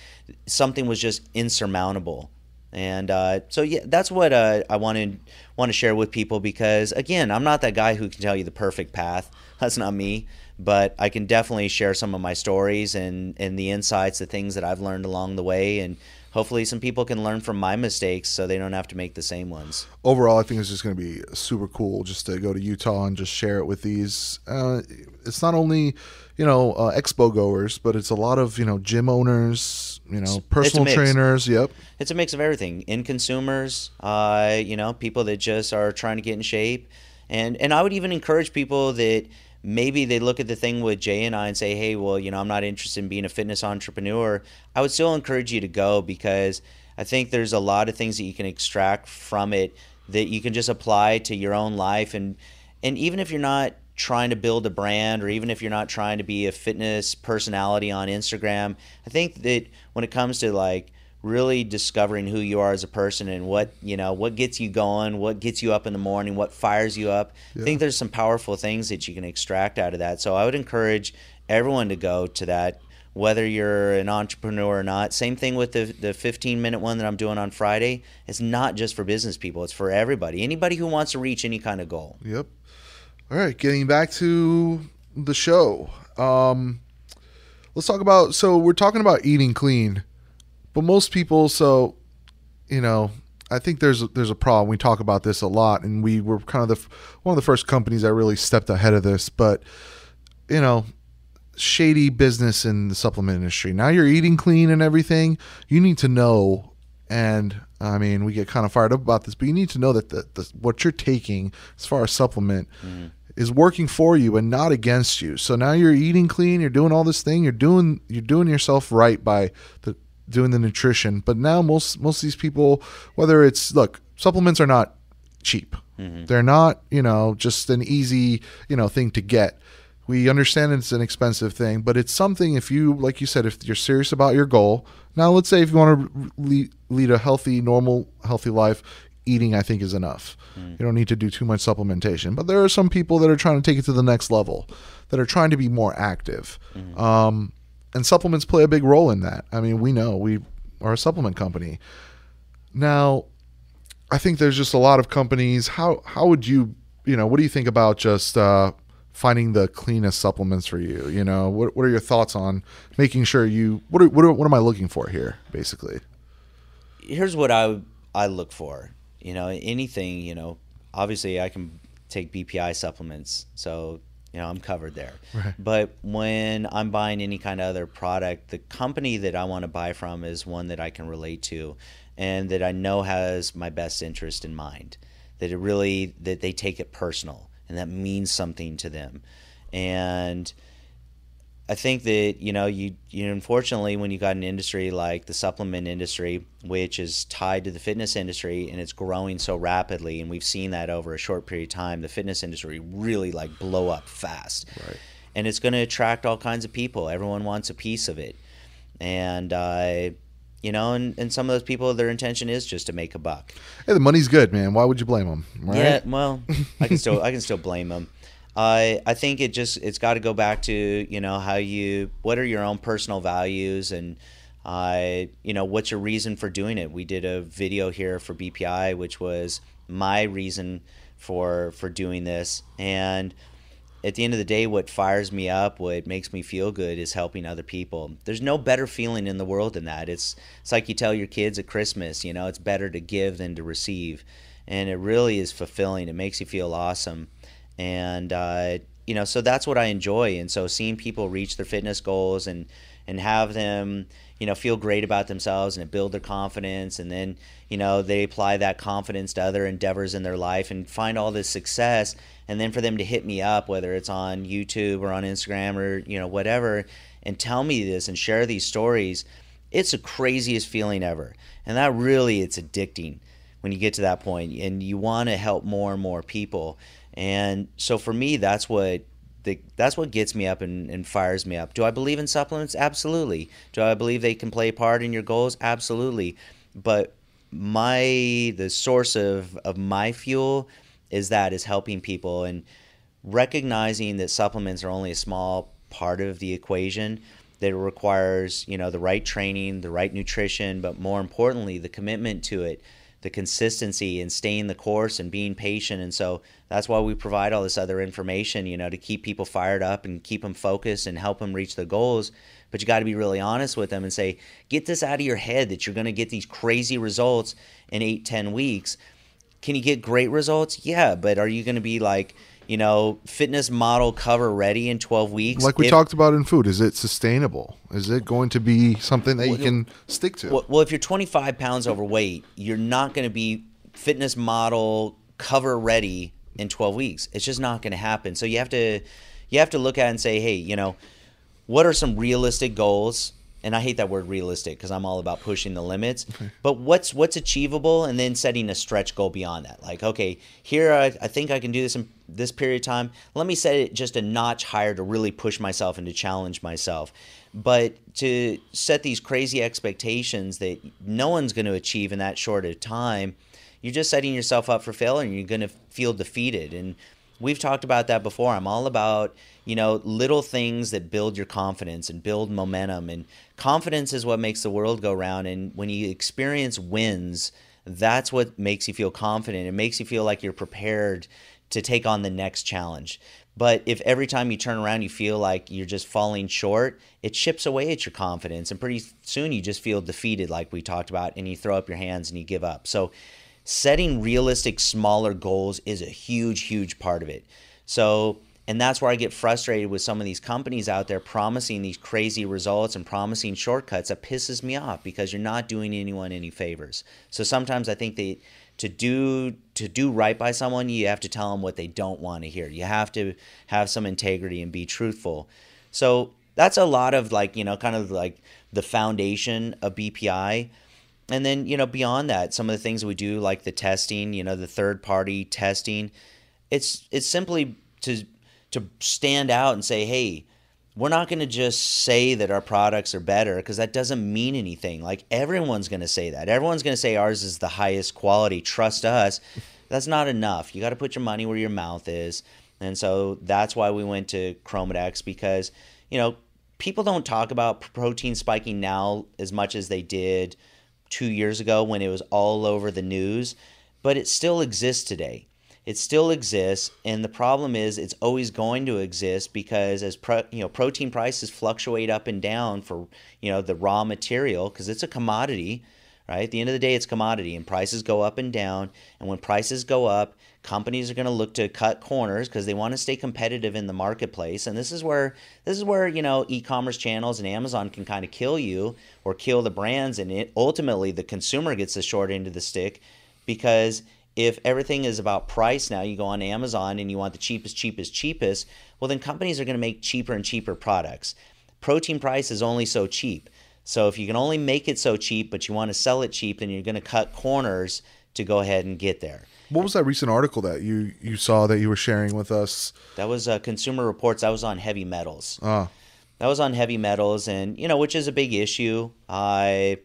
something was just insurmountable and uh, so yeah, that's what uh, I wanted want to share with people because again, I'm not that guy who can tell you the perfect path. That's not me. But I can definitely share some of my stories and and the insights, the things that I've learned along the way, and hopefully some people can learn from my mistakes so they don't have to make the same ones.
Overall, I think it's just going to be super cool just to go to Utah and just share it with these. Uh, it's not only you know uh, expo goers, but it's a lot of you know gym owners, you know personal trainers. Yep,
it's a mix of everything. In consumers, uh, you know, people that just are trying to get in shape, and and I would even encourage people that maybe they look at the thing with Jay and I and say, hey, well, you know, I'm not interested in being a fitness entrepreneur, I would still encourage you to go because I think there's a lot of things that you can extract from it that you can just apply to your own life and and even if you're not trying to build a brand or even if you're not trying to be a fitness personality on Instagram, I think that when it comes to like really discovering who you are as a person and what you know what gets you going what gets you up in the morning what fires you up yeah. i think there's some powerful things that you can extract out of that. So i would encourage everyone to go to that whether you're an entrepreneur or not. Same thing with the, the 15 minute one that i'm doing on friday. It's not just for business people. It's for everybody. Anybody who wants to reach any kind of goal.
Yep all right getting back to the show um let's talk about so we're talking about eating clean but most people, so you know, I think there's there's a problem. We talk about this a lot, and we were kind of the one of the first companies that really stepped ahead of this. But you know, shady business in the supplement industry. Now you're eating clean and everything. You need to know, and I mean, we get kind of fired up about this, but you need to know that the, the what you're taking as far as supplement. Mm-hmm. Is working for you and not against you. So now you're eating clean. You're doing all this thing. You're doing you're doing yourself right by the doing the nutrition. But now most most of these people, whether it's look, supplements are not cheap. Mm-hmm. They're not, you know, just an easy, you know, thing to get. We understand it's an expensive thing, but it's something if you, like you said, if you're serious about your goal. Now, let's say if you want to lead, lead a healthy, normal, healthy life, eating I think is enough. Mm. You don't need to do too much supplementation. But there are some people that are trying to take it to the next level, that are trying to be more active. Mm. Um, and supplements play a big role in that. I mean, we know we are a supplement company. Now, I think there's just a lot of companies. How how would you you know what do you think about just uh, finding the cleanest supplements for you? You know, what what are your thoughts on making sure you what are, what are, what am I looking for here basically?
Here's what I I look for. You know, anything, you know, obviously I can take BPI supplements, so you know I'm covered there.
Right.
But when I'm buying any kind of other product, the company that I want to buy from is one that I can relate to, and that I know has my best interest in mind. That it really that they take it personal and that means something to them, and I think that you know you you unfortunately when you got an industry like the supplement industry, which is tied to the fitness industry and it's growing so rapidly, and we've seen that over a short period of time, the fitness industry really like blow up fast,
Right.
and it's going to attract all kinds of people. Everyone wants a piece of it, and uh, you know, and, and some of those people, their intention is just to make a buck.
Hey, the money's good, man. Why would you blame them? Right?
Yeah, well, I can still I can still blame them. I I think it just it's got to go back to you know how you what are your own personal values and I you know what's your reason for doing it. We did a video here for BPI, which was my reason for for doing this and at the end of the day, what fires me up, what makes me feel good, is helping other people. There's no better feeling in the world than that. It's it's like you tell your kids at Christmas, you know, it's better to give than to receive, and it really is fulfilling. It makes you feel awesome, and uh, you know, so that's what I enjoy. And so seeing people reach their fitness goals and and have them, you know, feel great about themselves and build their confidence, and then you know they apply that confidence to other endeavors in their life and find all this success and then for them to hit me up whether it's on youtube or on instagram or you know whatever and tell me this and share these stories it's the craziest feeling ever and that really it's addicting when you get to that point and you want to help more and more people and so for me that's what the, that's what gets me up and, and fires me up. Do i believe in supplements? Absolutely. Do i believe they can play a part in your goals? Absolutely. But my the source of of my fuel is that is helping people and recognizing that supplements are only a small part of the equation that requires you know the right training the right nutrition but more importantly the commitment to it the consistency and staying the course and being patient. And so that's why we provide all this other information you know to keep people fired up and keep them focused and help them reach their goals. But you got to be really honest with them and say get this out of your head that you're going to get these crazy results in eight ten weeks. Can you get great results? Yeah but are you going to be like you know fitness model cover ready in 12 weeks
Like we
If-
talked about in food, is it sustainable? Is it going to be something that you can stick to?
Well, well, if you're 25 pounds overweight, you're not going to be fitness model cover ready in 12 weeks. It's just not going to happen. So you have to you have to look at and say, hey, you know, what are some realistic goals? And I hate that word realistic because I'm all about pushing the limits. But what's what's achievable, and then setting a stretch goal beyond that. Like, okay, here I, I think I can do this in this period of time. Let me set it just a notch higher to really push myself and to challenge myself. But to set these crazy expectations that no one's going to achieve in that short of time, you're just setting yourself up for failure and you're going to feel defeated. And we've talked about that before. I'm all about, you know, little things that build your confidence and build momentum. And confidence is what makes the world go round. And when you experience wins, that's what makes you feel confident. It makes you feel like you're prepared to take on the next challenge. But if every time you turn around you feel like you're just falling short, it chips away at your confidence. And pretty soon you just feel defeated, like we talked about, and you throw up your hands and you give up. So setting realistic, smaller goals is a huge, huge part of it. So, and that's where I get frustrated with some of these companies out there promising these crazy results and promising shortcuts. That pisses me off because you're not doing anyone any favors. So sometimes I think that to do to do right by someone, you have to tell them what they don't want to hear. You have to have some integrity and be truthful. So that's a lot of like you know kind of like the foundation of BPI and then you know beyond that some of the things we do like the testing you know the third party testing it's it's simply to to stand out and say hey we're not going to just say that our products are better because that doesn't mean anything. Like everyone's going to say that. Everyone's going to say ours is the highest quality. Trust us. That's not enough. You got to put your money where your mouth is. And so that's why we went to chromadex because you know people don't talk about protein spiking now as much as they did two years ago when it was all over the news, but it still exists today. It still exists, and the problem is it's always going to exist because as pro, you know protein prices fluctuate up and down for you know the raw material because it's a commodity, right? At the end of the day, it's commodity, and prices go up and down. And when prices go up, companies are going to look to cut corners because they want to stay competitive in the marketplace. And this is where this is where you know e-commerce channels and Amazon can kind of kill you or kill the brands, and it ultimately the consumer gets the short end of the stick because if everything is about price now, you go on Amazon and you want the cheapest, cheapest, cheapest, well, then companies are going to make cheaper and cheaper products. Protein price is only so cheap. So if you can only make it so cheap, but you want to sell it cheap, then you're going to cut corners to go ahead and get there.
What was that recent article that you you saw that you were sharing with us?
That was uh, Consumer Reports. That was on heavy metals.
Ah,
That was on heavy metals, and you know, which is a big issue. I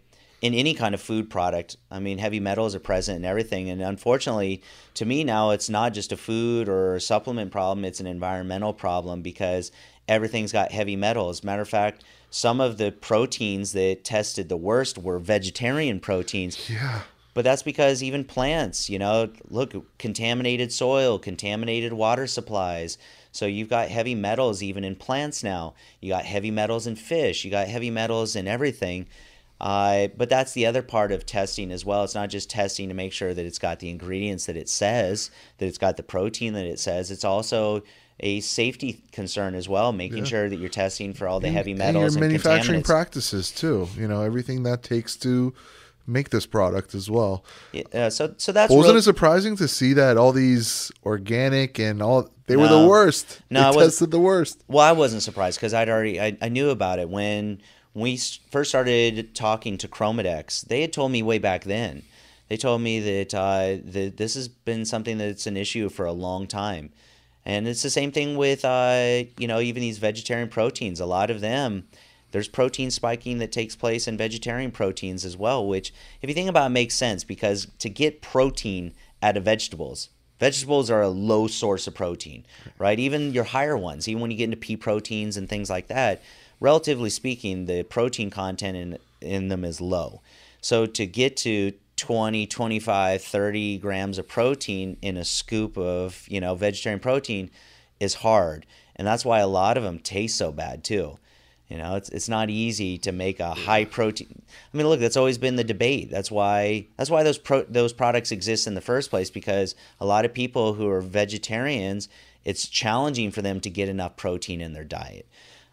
in any kind of food product. I mean, heavy metals are present in everything, and unfortunately, to me now, it's not just a food or a supplement problem; it's an environmental problem because everything's got heavy metals. Matter of fact, some of the proteins that tested the worst were vegetarian proteins.
yeah.
But that's because even plants, you know, look, contaminated soil, contaminated water supplies. So you've got heavy metals even in plants now. You got heavy metals in fish. You got heavy metals in everything. Uh, but that's the other part of testing as well. It's not just testing to make sure that it's got the ingredients that it says, that it's got the protein that it says. It's also a safety concern as well, making
Yeah.
sure that you're testing for all the
And-
heavy
and
metals
your
and,
manufacturing practices too. You know everything that takes to make this product as well.
Yeah, so, so that's
Well, wasn't
real-
it surprising to see that all these organic and all they were the worst?
No,
they
it was-
tested the worst.
Well, I wasn't surprised because I'd already I, I knew about it when we first started talking to Chromadex. They had told me way back then. They told me that uh, that this has been something that's an issue for a long time, and it's the same thing with uh, you know even these vegetarian proteins. A lot of them. There's protein spiking that takes place in vegetarian proteins as well, which, if you think about it, makes sense because to get protein out of vegetables, Vegetables are a low source of protein, right? Even your higher ones, even when you get into pea proteins and things like that, relatively speaking, the protein content in, in them is low. So to get to 20, 25, 30 grams of protein in a scoop of, you know, vegetarian protein is hard. And that's why a lot of them taste so bad too. You know, it's it's not easy to make a high protein. I mean, look, that's always been the debate. That's why that's why those pro, those products exist in the first place because a lot of people who are vegetarians, it's challenging for them to get enough protein in their diet.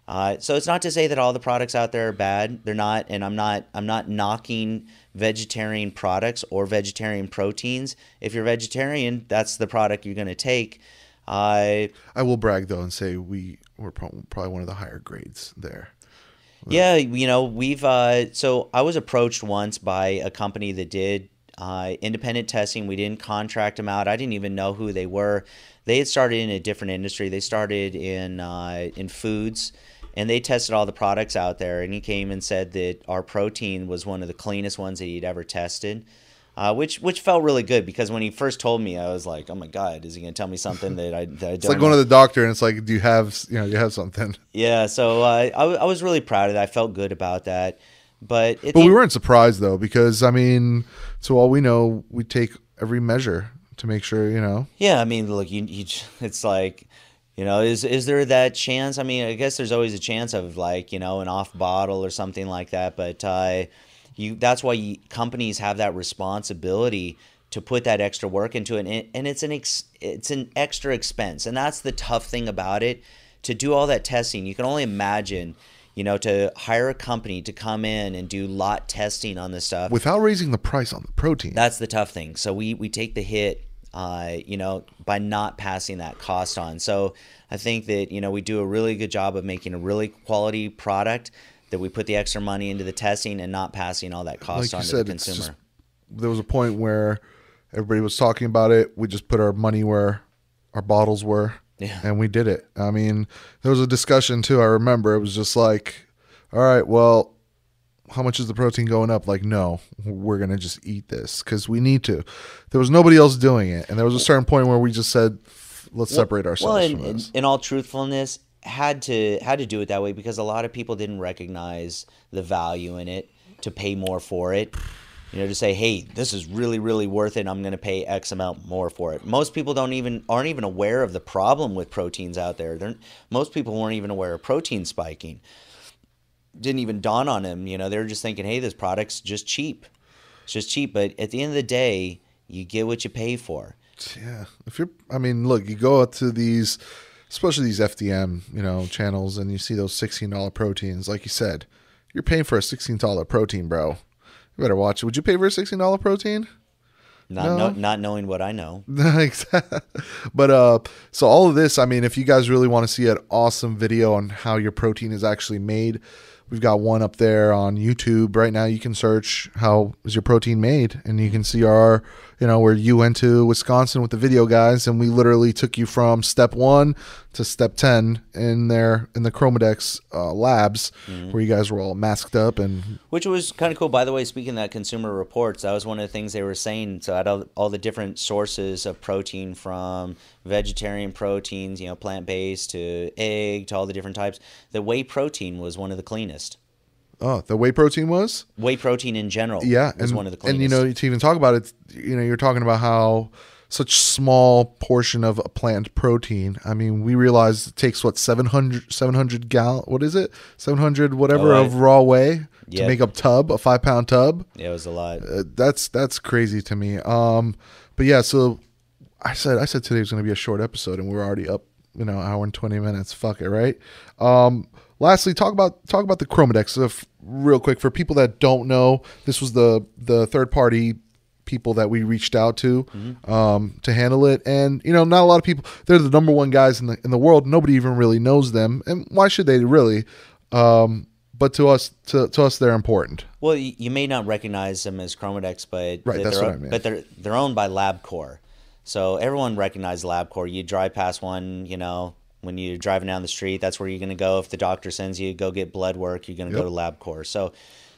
Uh, so it's not to say that all the products out there are bad. They're not, and I'm not I'm not knocking vegetarian products or vegetarian proteins. If you're vegetarian, that's the product you're going to take. Uh,
I will brag though and say we were pro- probably one of the higher grades there.
Yeah, you know, we've uh so I was approached once by a company that did uh independent testing. We didn't contract them out. I didn't even know who they were. They had started in a different industry. They started in uh in foods and they tested all the products out there and he came and said that our protein was one of the cleanest ones that he'd ever tested. Uh, which which felt really good because when he first told me, I was like, "Oh my God, is he going to tell me something that I that I
It's
don't?"
like going to the doctor and it's like, do you have you know you have something?
yeah, so uh, I I was really proud of that. I felt good about that, but it,
But we weren't surprised though because I mean, so all we know, we take every measure to make sure you know.
Yeah, I mean, look, you, you it's like, you know, is is there that chance? I mean, I guess there's always a chance of like, you know, an off bottle or something like that, but uh, you that's why you, companies have that responsibility to put that extra work into it, and, and it's an ex, it's an extra expense, and that's the tough thing about it. To do all that testing, you can only imagine. You know, to hire a company to come in and do lot testing on this stuff.
Without raising the price on the protein.
That's the tough thing. So we we take the hit, uh, you know, by not passing that cost on. So I think that you know we do a really good job of making a really quality product that we put the extra money into the testing and not passing all that cost
like
on to the consumer.
just there was a point where everybody was talking about it. We just put our money where our bottles were,
Yeah.
and we did it. I mean, there was a discussion too. I remember it was just like, all right, well, how much is the protein going up? Like, no, we're gonna just eat this because we need to. There was nobody else doing it, and there was a certain point where we just said, let's separate ourselves
well, in,
from
in, in all truthfulness, had to had to do it that way because a lot of people didn't recognize the value in it to pay more for it. You know, to say, "Hey, this is really, really worth it. I'm going to pay X amount more for it." Most people don't even aren't even aware of the problem with proteins out there. They're, most people weren't even aware of protein spiking. Didn't even dawn on them. You know, they were just thinking, "Hey, this product's just cheap." It's just cheap, but at the end of the day, you get what you pay for.
Yeah. If you're, I mean, look, you go out to these, especially these FDM, you know, channels, and you see those sixteen dollar proteins. Like you said, you're paying for a sixteen dollar protein, bro. You better watch it. Would you pay for a sixteen dollar protein?
Not
No.
know, not knowing what I know.
but uh so all of this i mean if you guys really want to see an awesome video on how your protein is actually made we've got one up there on youtube right now you can search how is your protein made and you can see our you know where you went to wisconsin with the video guys and we literally took you from step one to step 10 in there in the chromadex uh, labs where you guys were all masked up and
Which was kind of cool. By the way, speaking of that consumer reports, that was one of the things they were saying. So, out of all the different sources of protein from vegetarian proteins, you know, plant based to egg to all the different types, the whey protein was one of the cleanest.
Oh the whey protein was?
Whey protein in general
yeah
was
and,
one of the cleanest.
and you know to even talk about it you know you're talking about how such small portion of a plant protein i mean we realize it takes what 700 700 gal what is it? 700 whatever
Oh,
of raw whey to make up tub a five pound tub?
Yeah, it was a lot.
uh, that's that's crazy to me. Um but yeah so i said i said today was going to be a short episode and we're already up you know hour and 20 minutes. Fuck it right? Um lastly talk about talk about the chromadex. If, real quick for people that don't know this was the the third party people that we reached out to um, to handle it. And you know not a lot of people they're the number one guys in the in the world. Nobody even really knows them. And why should they really? Um, but to us to, to us they're important.
Well, you, you may not recognize them as Chromadex, but
Right,
they're-
that's what I meant.
But they're they're owned by LabCorp, so everyone recognizes LabCorp. You drive past one, you know, when you're driving down the street, that's where you're going to go. If the doctor sends you go get blood work, you're going to
Yep.
go to LabCorp. So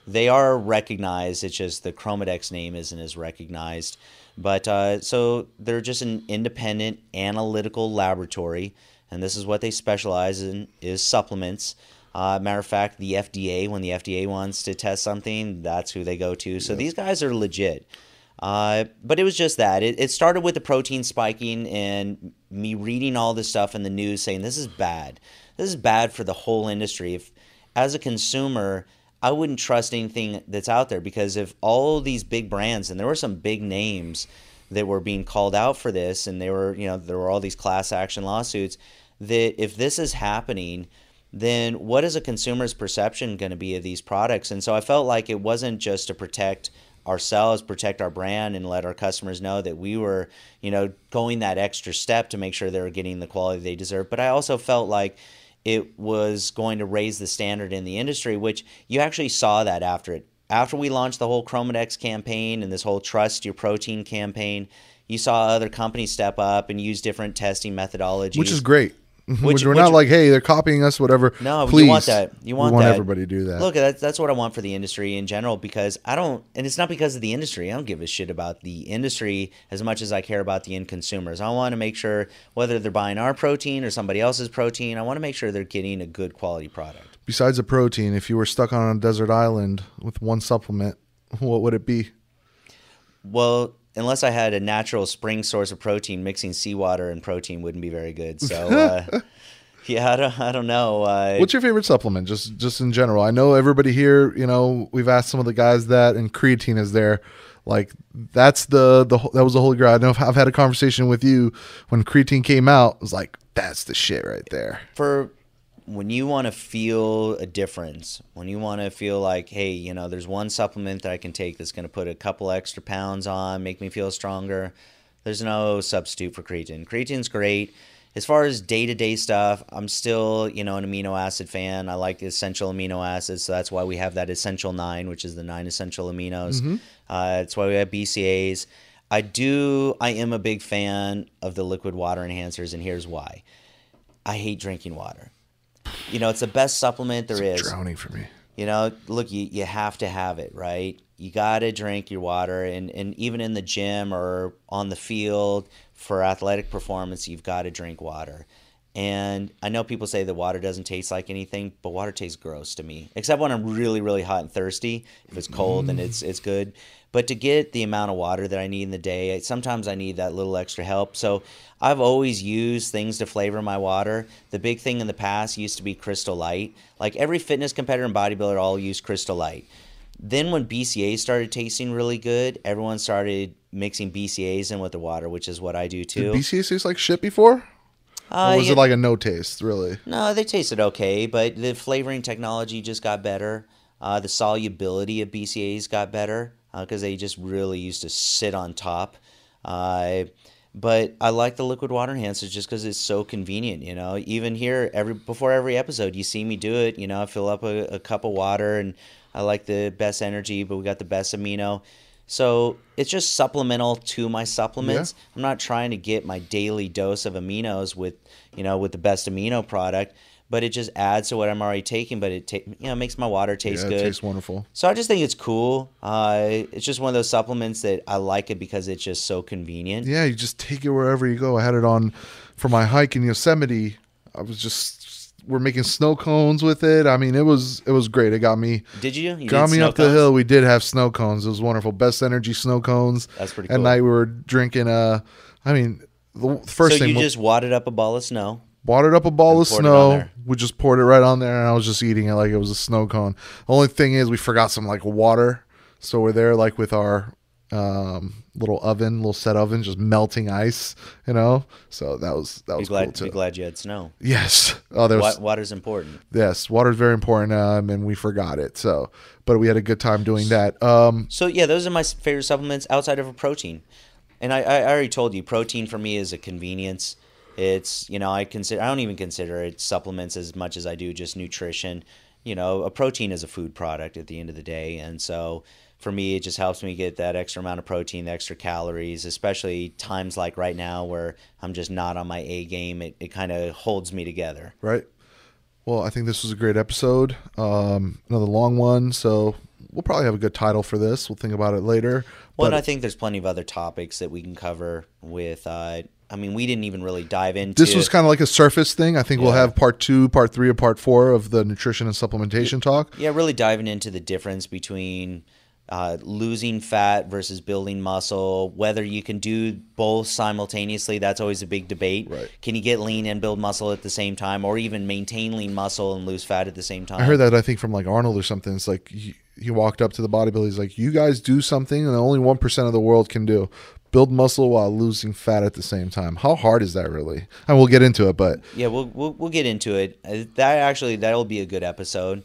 they are recognized. It's just the Chromadex name isn't as recognized. But uh, so they're just an independent analytical laboratory, and this is what they specialize in is supplements. Uh, matter of fact, the FDA, when the FDA wants to test something, that's who they go to. So these guys are legit. Uh, but it was just that. It, it started with the protein spiking and me reading all this stuff in the news saying this is bad. This is bad for the whole industry. If, as a consumer, I wouldn't trust anything that's out there because if all these big brands, and there were some big names that were being called out for this, and they were, you know, there were all these class action lawsuits, that if this is happening, then what is a consumer's perception going to be of these products? And so I felt like it wasn't just to protect ourselves, protect our brand, and let our customers know that we were, you know, going that extra step to make sure they were getting the quality they deserve. But I also felt like it was going to raise the standard in the industry, which you actually saw that after it. After we launched the whole Chromadex campaign and this whole Trust Your Protein campaign, you saw other companies step up and use different testing methodologies.
which is great. Mm-hmm. Which,
Which-
we're
which-
not like, hey, they're copying us, whatever.
No,
Please,
you want that. You want
want
that.
everybody to do that.
Look, that's that's what I want for the industry in general because I don't, and it's not because of the industry. I don't give a shit about the industry as much as I care about the end consumers. I want to make sure whether they're buying our protein or somebody else's protein, I want to make sure they're getting a good quality product.
Besides the protein, if you were stuck on a desert island with one supplement, what would it be?
Well, unless I had a natural spring source of protein, mixing seawater and protein wouldn't be very good. So, uh, yeah, I don't, I don't know. Uh,
What's your favorite supplement, just just in general? I know everybody here. You know, we've asked some of the guys that, and creatine is there. Like that's the the that was the holy grail. I know I've- I've had a conversation with you when creatine came out. It was like that's the shit right there.
for when you want to feel a difference, when you want to feel like, hey, you know, there's one supplement that I can take that's going to put a couple extra pounds on, make me feel stronger. There's no substitute for creatine. Creatine's great. As far as day to day stuff, I'm still, you know, an amino acid fan. I like essential amino acids, so that's why we have that essential nine, which is the nine essential aminos. Uh, that's why we have BCAs. I do. I am a big fan of the liquid water enhancers, and here's why. I hate drinking water. You know, it's the best supplement there is.
Drowning for me.
You know, look, you, you have to have it, right? You got to drink your water. And, and even in the gym or on the field for athletic performance, you've got to drink water. And I know people say that water doesn't taste like anything, but water tastes gross to me. Except when I'm really, really hot and thirsty. If it's cold, then it's it's good. But to get the amount of water that I need in the day, sometimes I need that little extra help. So I've always used things to flavor my water. The big thing in the past used to be Crystal Light. Like every fitness competitor and bodybuilder all use Crystal Light Then when BCA started tasting really good, everyone started mixing BCAs in with the water, which is what I do
Did
too.
BCA taste like shit before?
Uh,
or was
yeah-
it like a no taste, really?
No, they tasted okay, but the flavoring technology just got better. Uh, the solubility of BCAAs got better because they just really used to sit on top. Uh, but I like the liquid water enhancers just because it's so convenient. You know, even here, every before every episode, you see me do it. You know, I fill up a, a cup of water, and I like the best energy, but we got the best amino. So it's just supplemental to my supplements. I'm not trying to get my daily dose of aminos with, you know, with the best amino product, but it just adds to what I'm already taking. But it ta- you know makes my water taste
yeah,
good.
it tastes wonderful.
So I just think it's cool. Uh, it's just one of those supplements that I like it because it's just so convenient.
Yeah, you just take it wherever you go. I had it on for my hike in Yosemite. I was just we're making snow cones with it. I mean, it was it was great. It got me
Did you? you
got
did
me up the hill. We did have snow cones. It was wonderful. Best energy snow cones.
That's pretty
At
cool.
night we were drinking. Uh, I mean, the first
So
thing
you
we
just wadded up a ball of snow.
Watered up a ball of
poured it on
snow. We just poured it right on there, and I was just eating it like it was a snow cone. The only thing is, we forgot some like water, so we're there like with our um, little oven, little set oven, just melting ice. You know, so that was that
Be
was
glad,
cool too.
be glad you had snow.
Yes. Oh, there was
Wa- Water's important.
yes. Water is very important, um, and we forgot it. So, but we had a good time doing that. Um,
So yeah, those are my favorite supplements outside of a protein. And I I already told you, protein for me is a convenience. It's you know I consider I don't even consider it supplements as much as I do just nutrition. You know, a protein is a food product at the end of the day, and so for me, it just helps me get that extra amount of protein, the extra calories, especially times like right now where I'm just not on my A game. It it kind of holds me together.
right. Well, I think this was a great episode. Um, another long one, so we'll probably have a good title for this. We'll think about it later.
Well, and I think there's plenty of other topics that we can cover with. Uh, I mean, we didn't even really dive into.
this was kind of like a surface thing. I think we'll have part two, part three, or part four of the nutrition and supplementation talk.
yeah, really diving into the difference between uh, losing fat versus building muscle. Whether you can do both simultaneously, that's always a big debate.
Right.
Can you get lean and build muscle at the same time, or even maintain lean muscle and lose fat at the same time?
I heard that I think from like Arnold or something. It's like he, he walked up to the bodybuilder. He's like, "You guys do something that only one percent of the world can do: build muscle while losing fat at the same time." How hard is that really? And we'll get into it, but
Yeah, we'll, we'll we'll get into it. Uh, That actually that'll be a good episode.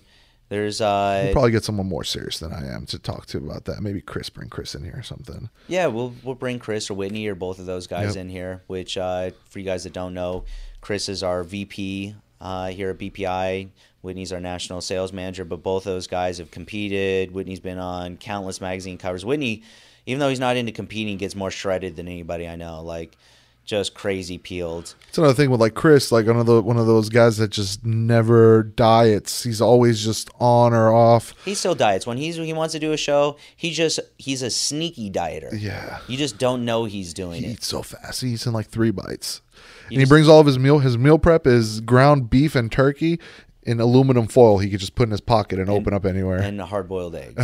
There's uh
we'll probably get someone more serious than I am to talk to about that. Maybe Chris, bring Chris in here or something.
Yeah, we'll we'll bring Chris or Whitney or both of those guys
Yep.
in here. Which, uh, for you guys that don't know, Chris is our VP uh, here at BPI. Whitney's our national sales manager. But both of those guys have competed. Whitney's been on countless magazine covers. Whitney, even though he's not into competing, gets more shredded than anybody I know. Like, just crazy peeled.
It's another thing with like Chris, like one of the one of those guys that just never diets. He's always just on or off.
He still diets when he's he wants to do a show. He just he's a sneaky dieter.
Yeah.
You just don't know he's doing
He
it.
eats so fast. He eats in like three bites. and he brings all of his meal. His meal prep is ground beef and turkey in aluminum foil. He could just put in his pocket and, open up anywhere.
And hard boiled eggs.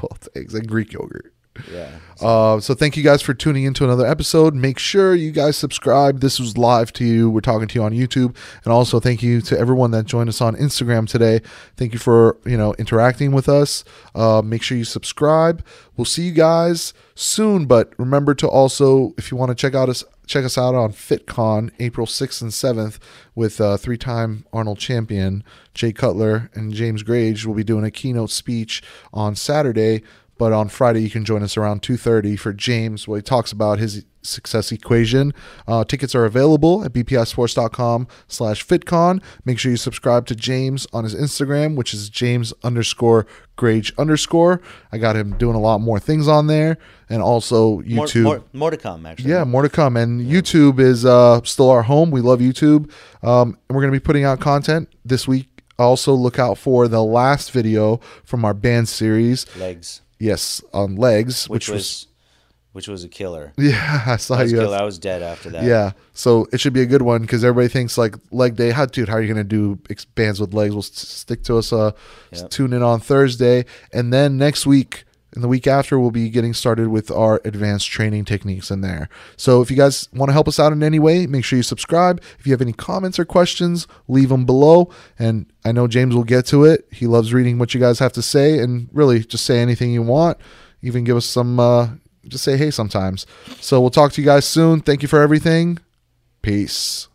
Both eggs and Greek yogurt.
Yeah.
Uh, so thank you guys for tuning into another episode. Make sure you guys subscribe. This was live to you. We're talking to you on YouTube, and also thank you to everyone that joined us on Instagram today. Thank you for you know interacting with us. Uh, make sure you subscribe. We'll see you guys soon. But remember to also, if you want to check out us, check us out on FitCon April sixth and seventh with uh, three-time Arnold champion Jay Cutler and James Grage. We'll be doing a keynote speech on Saturday. But on Friday, you can join us around 2.30 for James, where he talks about his success equation. Uh, tickets are available at bpisports.com slash fitcon. Make sure you subscribe to James on his Instagram, which is James underscore Grage underscore. I got him doing a lot more things on there. And also YouTube.
more, more to come, actually.
Yeah, more to come. And YouTube is uh, still our home. We love YouTube. Um, and we're going to be putting out content this week. Also, look out for the last video from our band series.
Legs,
Yes, on legs,
which,
which,
was, which was a killer.
yeah, I saw
I was,
you.
I was dead after that.
Yeah, so it should be a good one because everybody thinks like leg day. How, dude? How are you gonna do bands with legs? We'll stick to us. Uh,
Yep.
tune in on Thursday, and then next week And the week after, we'll be getting started with our advanced training techniques in there. So if you guys want to help us out in any way, make sure you subscribe. If you have any comments or questions, leave them below. And I know James will get to it. He loves reading what you guys have to say and really just say anything you want. Even give us some, uh, just say hey sometimes. So we'll talk to you guys soon. Thank you for everything. Peace.